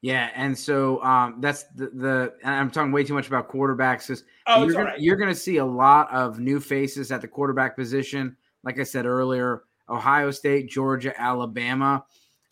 Yeah, and so um, that's the, the I'm talking way too much about quarterbacks. Oh, you're, gonna, right. you're gonna see a lot of new faces at the quarterback position. Like I said earlier, Ohio State, Georgia, Alabama.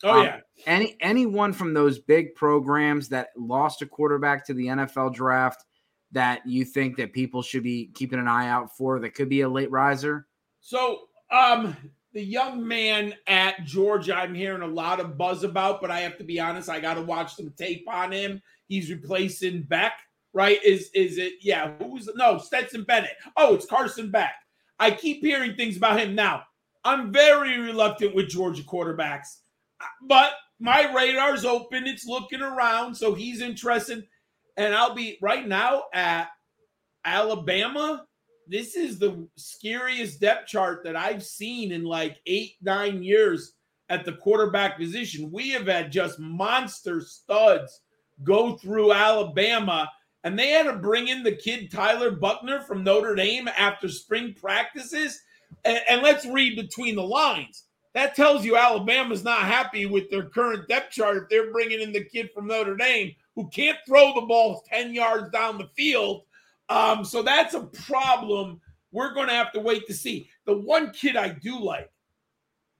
Oh um, yeah. Any anyone from those big programs that lost a quarterback to the NFL draft that you think that people should be keeping an eye out for that could be a late riser? So, um, the young man at Georgia, I'm hearing a lot of buzz about, but I have to be honest, I got to watch some tape on him. He's replacing Beck, right? Is is it? Yeah, who's no Stetson Bennett? Oh, it's Carson Beck. I keep hearing things about him now. I'm very reluctant with Georgia quarterbacks, but my radar's open. It's looking around, so he's interested. And I'll be right now at Alabama this is the scariest depth chart that I've seen in like eight, nine years at the quarterback position. We have had just monster studs go through Alabama, and they had to bring in the kid Tyler Buchner from Notre Dame after spring practices. And, and let's read between the lines. That tells you Alabama's not happy with their current depth chart if they're bringing in the kid from Notre Dame who can't throw the ball 10 yards down the field um, so that's a problem. We're going to have to wait to see. The one kid I do like,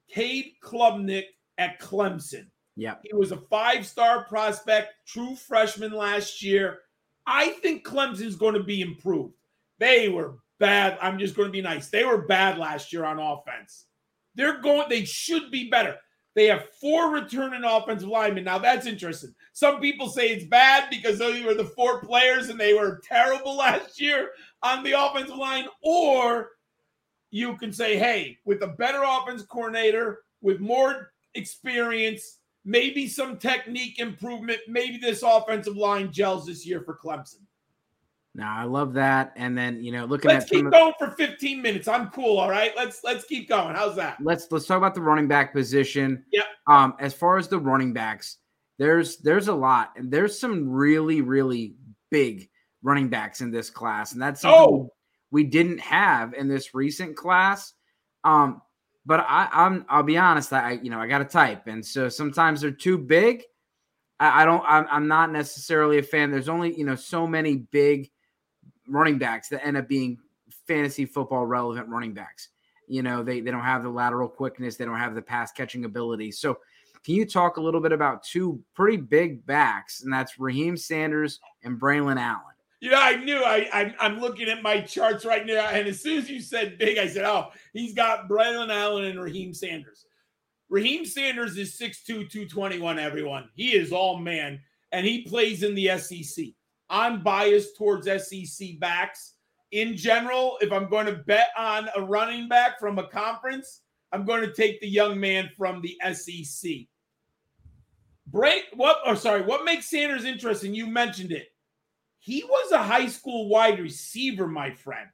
Cade Klubnik at Clemson. Yeah. He was a five star prospect, true freshman last year. I think Clemson's going to be improved. They were bad. I'm just going to be nice. They were bad last year on offense. They're going, they should be better. They have four returning offensive linemen. Now that's interesting. Some people say it's bad because those were the four players and they were terrible last year on the offensive line. Or you can say, hey, with a better offense coordinator, with more experience, maybe some technique improvement, maybe this offensive line gels this year for Clemson. Now I love that. And then you know, looking at let's at keep going for 15 minutes. I'm cool. All right, let's let's keep going. How's that? Let's let's talk about the running back position. Yeah. Um, as far as the running backs, there's there's a lot, and there's some really really big running backs in this class, and that's something oh. we didn't have in this recent class. Um, but I, I'm I'll be honest, I you know I got to type, and so sometimes they're too big. I, I don't. I'm, I'm not necessarily a fan. There's only you know so many big running backs that end up being fantasy football relevant running backs. You know, they, they don't have the lateral quickness, they don't have the pass catching ability. So, can you talk a little bit about two pretty big backs, and that's Raheem Sanders and Braylon Allen? Know, I knew I, I I'm looking at my charts right now, and as soon as you said big, I said, "Oh, he's got Braylon Allen and Raheem Sanders." Raheem Sanders is 6'2", 221, everyone. He is all man, and he plays in the SEC. I'm biased towards SEC backs. In general, if I'm going to bet on a running back from a conference, I'm going to take the young man from the SEC. Break what or sorry, what makes Sanders interesting? You mentioned it. He was a high school wide receiver, my friend.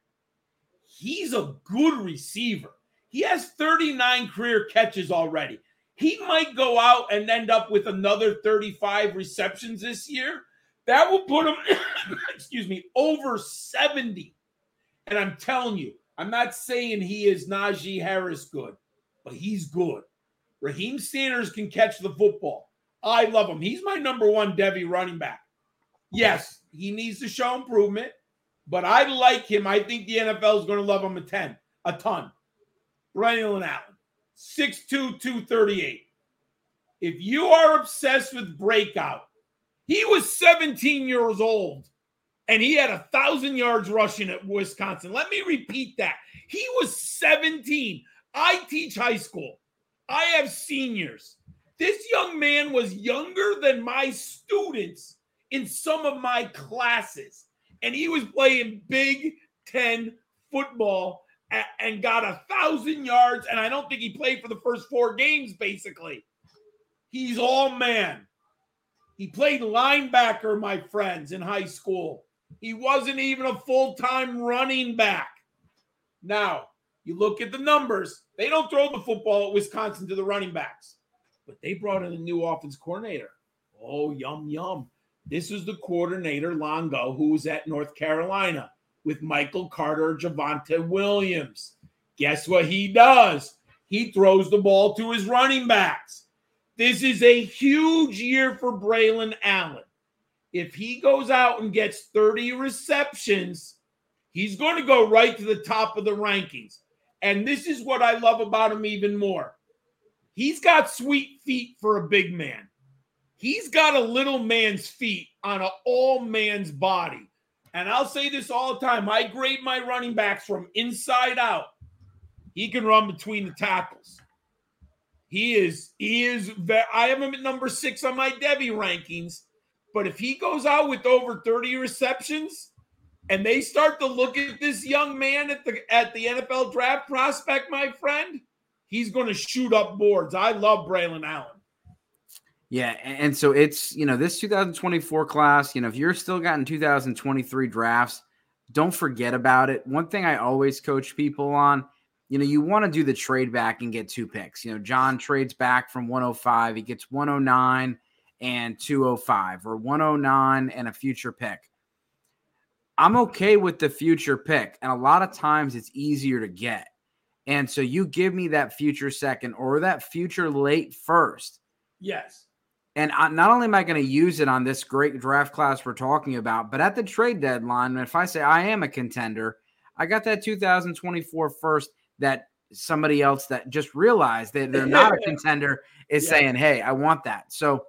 He's a good receiver. He has 39 career catches already. He might go out and end up with another 35 receptions this year. That will put him, excuse me, over 70. And I'm telling you, I'm not saying he is Najee Harris good, but he's good. Raheem Sanders can catch the football. I love him. He's my number one Devy running back. Yes, he needs to show improvement, but I like him. I think the NFL is going to love him a 10, a ton. Braylon Allen, 6'2, 238. If you are obsessed with breakout, he was 17 years old and he had a thousand yards rushing at Wisconsin. Let me repeat that. He was 17. I teach high school, I have seniors. This young man was younger than my students in some of my classes, and he was playing Big Ten football and got a thousand yards. And I don't think he played for the first four games, basically. He's all man. He played linebacker, my friends, in high school. He wasn't even a full time running back. Now, you look at the numbers, they don't throw the football at Wisconsin to the running backs, but they brought in a new offense coordinator. Oh, yum, yum. This is the coordinator, Longo, who was at North Carolina with Michael Carter, Javonte Williams. Guess what he does? He throws the ball to his running backs. This is a huge year for Braylon Allen. If he goes out and gets 30 receptions, he's going to go right to the top of the rankings. And this is what I love about him even more. He's got sweet feet for a big man. He's got a little man's feet on an all man's body. And I'll say this all the time I grade my running backs from inside out. He can run between the tackles. He is, he is, I have him at number six on my Devy rankings. But if he goes out with over 30 receptions and they start to look at this young man at the at the NFL draft prospect, my friend, he's going to shoot up boards. I love Braylon Allen. Yeah, and so it's you know this 2024 class. You know, if you're still gotten 2023 drafts, don't forget about it. One thing I always coach people on, you know, you want to do the trade back and get two picks. You know, John trades back from 105, he gets 109 and 205, or 109 and a future pick. I'm okay with the future pick, and a lot of times it's easier to get. And so you give me that future second or that future late first. Yes and I, not only am I going to use it on this great draft class we're talking about, but at the trade deadline, if I say I am a contender, I got that 2024 first that somebody else that just realized that they're not a contender is yeah. saying, Hey, I want that. So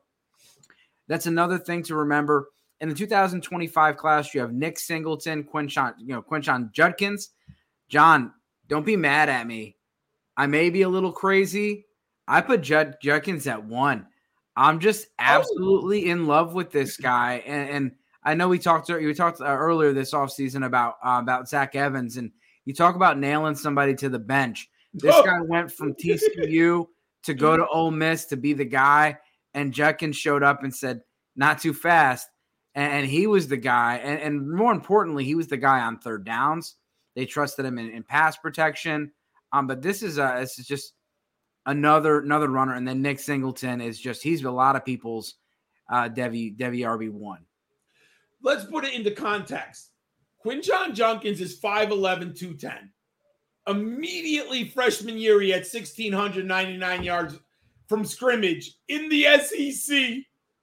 that's another thing to remember. In the 2025 class, you have Nick Singleton, Quinshon, you know, Quinshon Judkins. John, don't be mad at me. I may be a little crazy. I put Jud Judkins at one. I'm just oh. absolutely oh. in love with this guy, and, and, I know we talked we talked uh, earlier this offseason about uh, about Zach Evans, and you talk about nailing somebody to the bench. This oh. guy went from TCU to go to Ole Miss to be the guy, and Judkins showed up and said, "Not too fast," and, and he was the guy, and, and, more importantly, he was the guy on third downs. They trusted him in, in pass protection. Um, but this is a this is just another another runner, and then Nick Singleton is just he's a lot of people's uh, Devy Devy RB one. Let's put it into context. Quinshon Judkins is 5'11, 210. Immediately freshman year, he had 1,699 yards from scrimmage in the SEC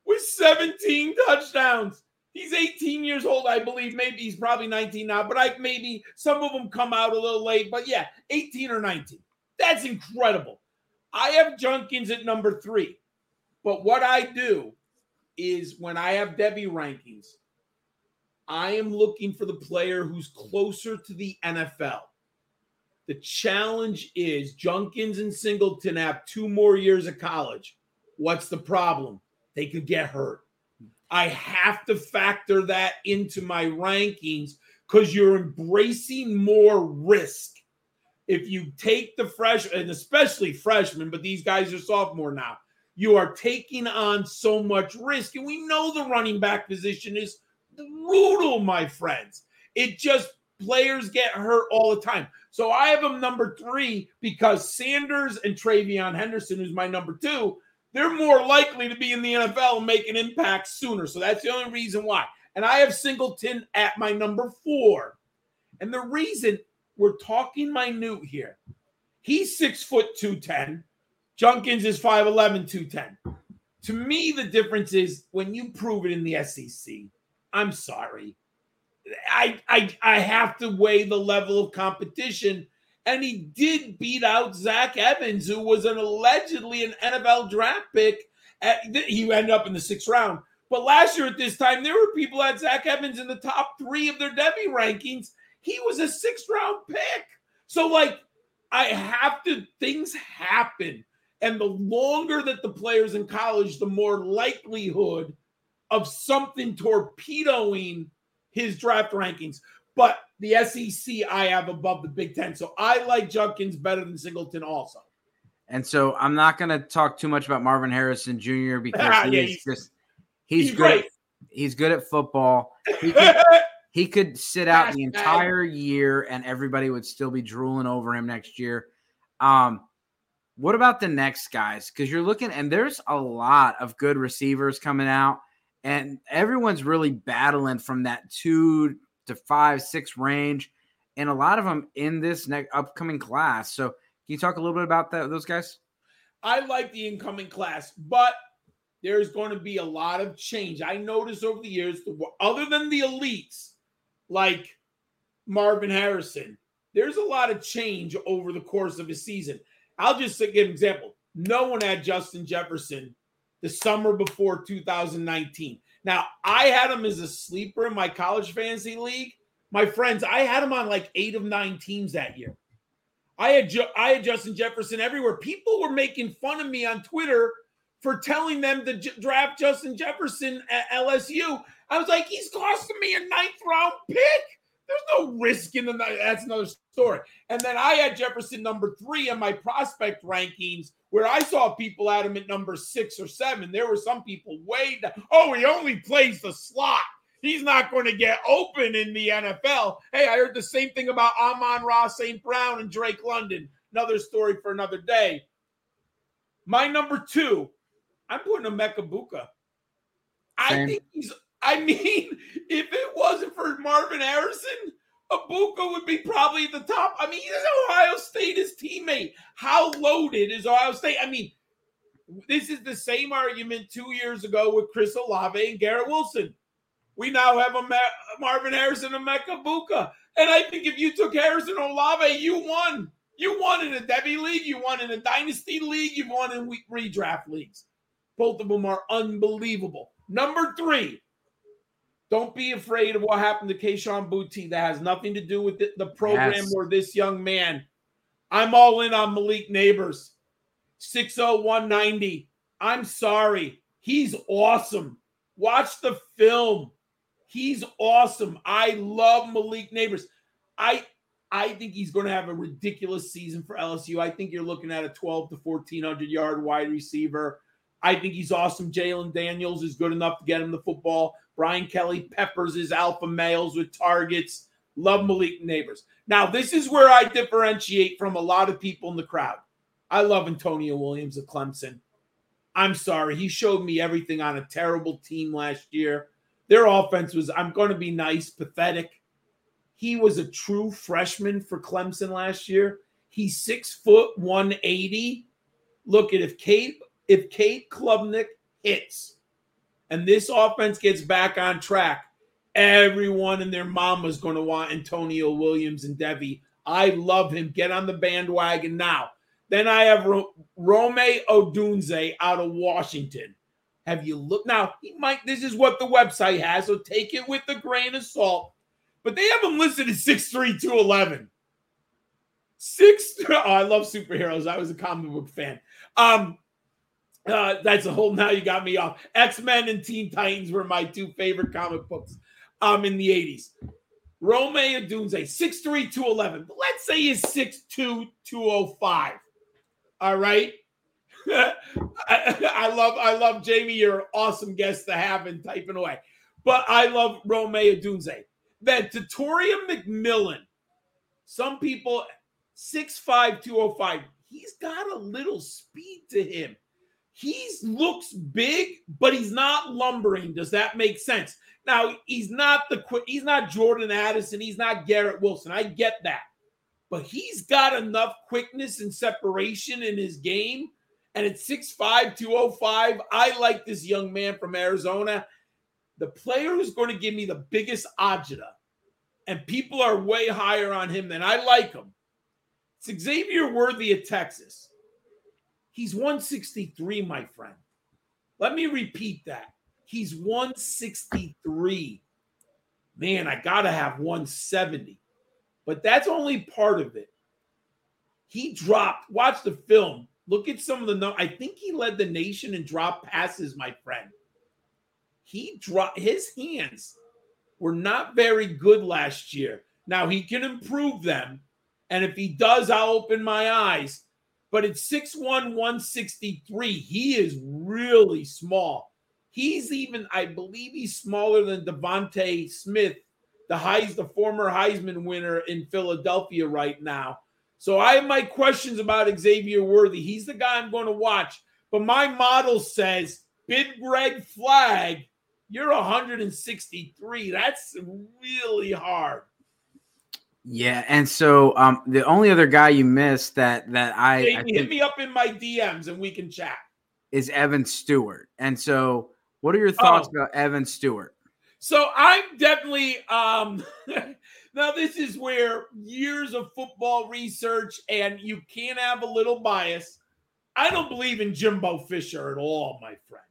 with 17 touchdowns. He's 18 years old, I believe. Maybe he's probably 19 now, but I maybe some of them come out a little late. But yeah, 18 or 19. That's incredible. I have Judkins at number three. But what I do is when I have Devy rankings, I am looking for the player who's closer to the NFL. The challenge is Judkins and Singleton have two more years of college. What's the problem? They could get hurt. I have to factor that into my rankings because you're embracing more risk. If you take the freshmen, and especially freshmen, but these guys are sophomore now, you are taking on so much risk. And we know the running back position is brutal, my friends. It just players get hurt all the time. So I have him number three because Sanders and TreVeyon Henderson, who's my number two, they're more likely to be in the NFL and make an impact sooner. So that's the only reason why. And I have Singleton at my number four. And the reason we're talking minute here, he's six foot 210. Judkins is 5'11, 210. To me, the difference is when you prove it in the SEC, I'm sorry. I, I I have to weigh the level of competition. And he did beat out Zach Evans, who was an allegedly an NFL draft pick. At, he ended up in the sixth round. But last year at this time, there were people at Zach Evans in the top three of their Devy rankings. He was a sixth round pick. So, like, I have to, things happen. And the longer that the player's in college, the more likelihood of something torpedoing his draft rankings. But the SEC I have above the Big Ten. So I like Judkins better than Singleton also. And so I'm not going to talk too much about Marvin Harrison Jr. because yeah, he's, just he's, he's good. At, he's good at football. He could, he could sit out the entire year and everybody would still be drooling over him next year. Um, what about the next guys? Because you're looking, and there's a lot of good receivers coming out and everyone's really battling from that two to five, six range, and a lot of them in this next upcoming class. So, can you talk a little bit about that, those guys? I like the incoming class, but there's going to be a lot of change. I noticed over the years, other than the elites like Marvin Harrison, there's a lot of change over the course of a season. I'll just give an example. No one had Justin Jefferson the summer before 2019. Now, I had him as a sleeper in my college fantasy league. My friends, I had him on like eight of nine teams that year. I had I had Justin Jefferson everywhere. People were making fun of me on Twitter for telling them to j- draft Justin Jefferson at LSU. I was like, he's costing me a ninth round pick. There's no risk in the that's another story. And then I had Jefferson number three in my prospect rankings, where I saw people at him at number six or seven. There were some people way down. Oh, he only plays the slot. He's not going to get open in the NFL. Hey, I heard the same thing about Amon-Ra St. Brown and Drake London. Another story for another day. My number two, I'm putting Emeka Egbuka. I think he's I mean, if it wasn't for Marvin Harrison, Egbuka would be probably at the top. I mean, he's Ohio State, his teammate. How loaded is Ohio State? I mean, this is the same argument two years ago with Chris Olave and Garrett Wilson. We now have a Marvin Harrison and Emeka Egbuka. And I think if you took Harrison Olave, you won. You won in a Devy league, you won in a dynasty league, you won in redraft leagues. Both of them are unbelievable. Number three, don't be afraid of what happened to Kayshon Boutte. That has nothing to do with the, the program yes. or this young man. I'm all in on Malik Nabers. 60190. I'm sorry. He's awesome. Watch the film. He's awesome. I love Malik Nabers. I I think he's going to have a ridiculous season for LSU. I think you're looking at a 12 to 1400 yard wide receiver. I think he's awesome. Jalen Daniels is good enough to get him the football. Brian Kelly peppers his alpha males with targets. Love Malik Nabers. Now, this is where I differentiate from a lot of people in the crowd. I love Antonio Williams of Clemson. I'm sorry. He showed me everything on a terrible team last year. Their offense was, I'm going to be nice, pathetic. He was a true freshman for Clemson last year. He's six foot 180. Look at if Cade, if Cade Klubnik hits, and this offense gets back on track, everyone and their mama is going to want Antonio Williams and Devy. I love him. Get on the bandwagon now. Then I have Rome Odunze out of Washington. Have you looked now? He might. This is what the website has, so take it with a grain of salt. But they have him listed at 6'3", 211. Six. Oh, I love superheroes. I was a comic book fan. Um, uh, that's a whole. Now you got me off. X Men and Teen Titans were my two favorite comic books. Um, in the eighties. Rome Odunze, 6'3", 211. Let's say he's 6'2", 205. All right. I, I, love I love Jamie. You're an awesome guest to have and typing away. But I love Rome Odunze. Then Tetairoa McMillan. Some people 6'5, 205. He's got a little speed to him. He looks big, but he's not lumbering. Does that make sense? Now, he's not the he's not Jordan Addison, he's not Garrett Wilson. I get that. But he's got enough quickness and separation in his game. And at 6'5, 205, I like this young man from Arizona. The player who's going to give me the biggest agita, and people are way higher on him than I like him. It's Xavier Worthy of Texas. He's 163, my friend. Let me repeat that. He's 163. Man, I got to have 170. But that's only part of it. He dropped, watch the film. Look at some of the. I think he led the nation in drop passes, my friend. He dropped his hands were not very good last year. Now he can improve them. And if he does, I'll open my eyes but at 6'1, 163, he is really small. He's even, I believe he's smaller than DeVonta Smith, the Heis, the former Heisman winner in Philadelphia right now. So I have my questions about Xavier Worthy. He's the guy I'm going to watch. But my model says big red flag, you're 163. That's really hard. Yeah, and so um, the only other guy you missed that that I, I hit me up in my DMs and we can chat is Evan Stewart. And so, what are your thoughts oh. about Evan Stewart? So I'm definitely um now this is where years of football research and you can have a little bias. I don't believe in Jimbo Fisher at all, my friend.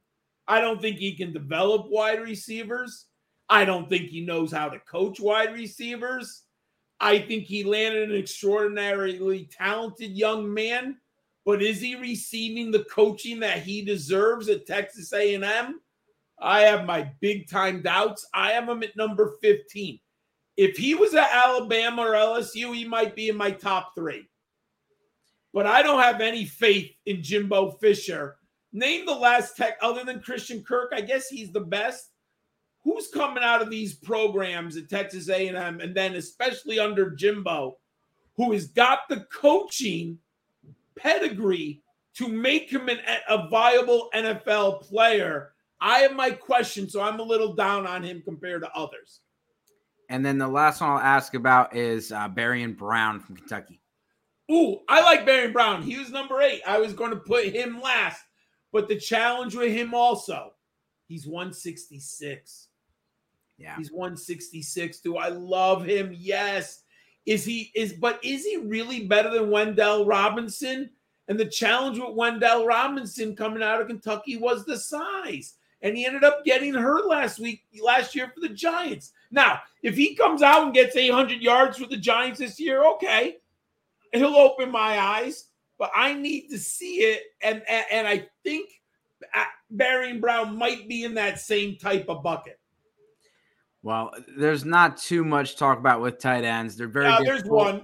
I don't think he can develop wide receivers. I don't think he knows how to coach wide receivers. I think he landed an extraordinarily talented young man, but is he receiving the coaching that he deserves at Texas A&M? I have my big time doubts. I have him at number 15. If he was at Alabama or LSU, he might be in my top three. But I don't have any faith in Jimbo Fisher. Name the last tech other than Christian Kirk. I guess he's the best who's coming out of these programs at Texas A&M and then especially under Jimbo who has got the coaching pedigree to make him an, a viable NFL player. I have my question, so I'm a little down on him compared to others. And then the last one I'll ask about is uh, Barion Brown from Kentucky. Ooh, I like Barion Brown. He was number eight. I was going to put him last, but the challenge with him also, he's 166. Yeah. He's 166. Do I love him? Yes. Is he is but is he really better than Wan'Dale Robinson? And the challenge with Wan'Dale Robinson coming out of Kentucky was the size. And he ended up getting hurt last week, last year for the Giants. Now, if he comes out and gets 800 yards for the Giants this year, okay, he'll open my eyes. But I need to see it, and and, and I think uh, Barion Brown might be in that same type of bucket. Well, there's not too much talk about with tight ends. They're very. No, there's one.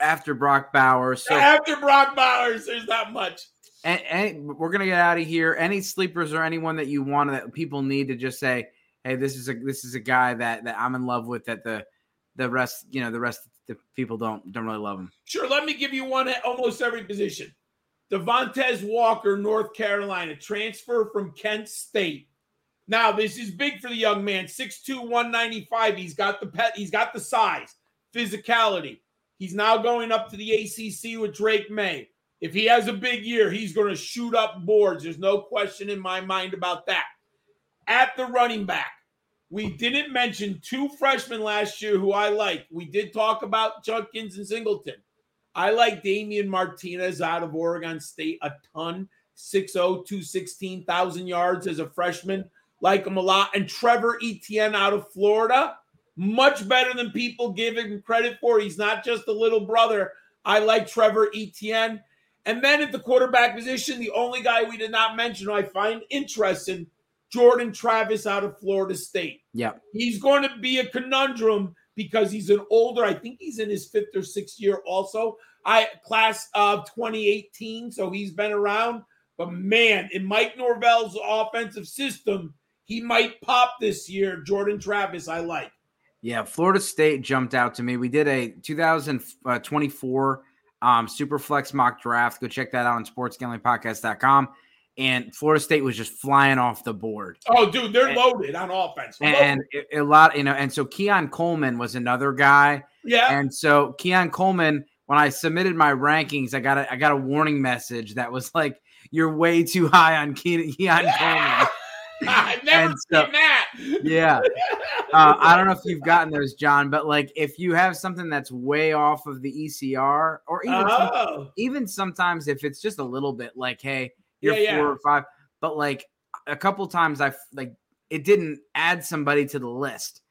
after Brock Bowers. So after Brock Bowers, there's not much. And, and, we're gonna get out of here. Any sleepers or anyone that you want that people need to just say, "Hey, this is a this is a guy that that I'm in love with." That the the rest, you know, the rest the people don't don't really love him. Sure. Let me give you one at almost every position. Devontez Walker, North Carolina, transfer from Kent State now, this is big for the young man. 6'2, 195. He's got the pet, he's got the size, physicality. He's now going up to the ACC with Drake Maye. If he has a big year, he's going to shoot up boards. There's no question in my mind about that. At the running back, we didn't mention two freshmen last year who I like. We did talk about Judkins and Singleton. I like Damien Martinez out of Oregon State a ton. 6'0, 216, 1,000 yards as a freshman. Like him a lot. And Trevor Etienne out of Florida, much better than people give him credit for. He's not just a little brother. I like Trevor Etienne. And then at the quarterback position, the only guy we did not mention who I find interesting, Jordan Travis out of Florida State. Yeah. He's going to be a conundrum because he's an older, I think he's in his fifth or sixth year also. I class of 2018, so he's been around. But man, in Mike Norvell's offensive system, he might pop this year. Jordan Travis, I like. Yeah, Florida State jumped out to me. We did a 2024 um, Superflex mock draft. Go check that out on sportsgamblingpodcast.com. And Florida State was just flying off the board. Oh, dude, they're and, loaded on offense. Loaded. And a lot, you know, and so Keon Coleman was another guy. Yeah. And so Keon Coleman, when I submitted my rankings, I got a I got a warning message that was like, "You're way too high on Keon, Keon Coleman." I've never seen that. yeah. Uh, I don't know if you've gotten those, John, but like if you have something that's way off of the ECR, or even oh. some, even sometimes if it's just a little bit like, hey, you're yeah, four yeah. or five, but like a couple times I like it didn't add somebody to the list,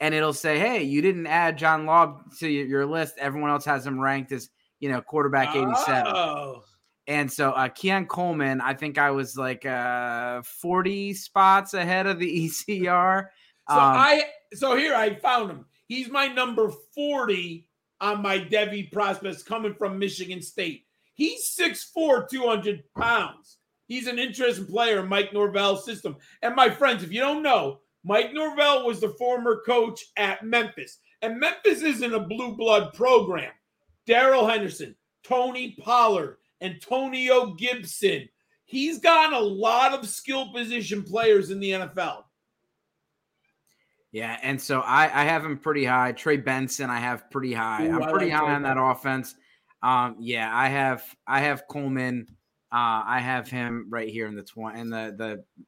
and it'll say, hey, you didn't add John Laub to your list. Everyone else has him ranked as you know quarterback eighty seven. Oh. And so uh Keon Coleman, I think I was like uh 40 spots ahead of the ECR. So um, I so here I found him. He's my number 40 on my Devy prospects coming from Michigan State. He's 6'4, 200 pounds. He's an interesting player in Mike Norvell's system. And my friends, if you don't know, Mike Norvell was the former coach at Memphis. And Memphis isn't a blue blood program. Darrell Henderson, Tony Pollard, Antonio Gibson. He's gotten a lot of skill position players in the NFL. Yeah, and so I, I have him pretty high. Trey Benson, I have pretty high. Ooh, I'm pretty like high on that offense. Um, yeah, I have I have Coleman. Uh, I have him right here in the twenty in the the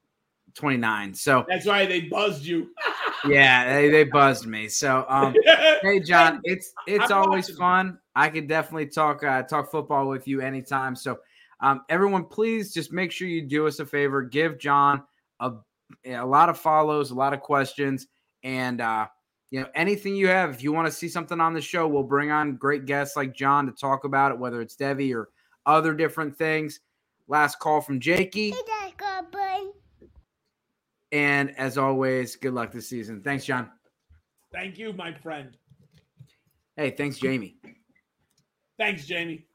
29. So that's why they buzzed you. yeah, they, they buzzed me. So um hey John, it's it's I'm always watching. fun. I could definitely talk uh, talk football with you anytime. So um everyone please just make sure you do us a favor, give John a a lot of follows, a lot of questions and uh you know anything you have if you want to see something on the show we'll bring on great guests like john to talk about it whether it's Devy or other different things last call from jakey and as always, good luck this season. Thanks, John. Thank you, my friend. Hey, thanks, Jamie. Thanks, Jamie.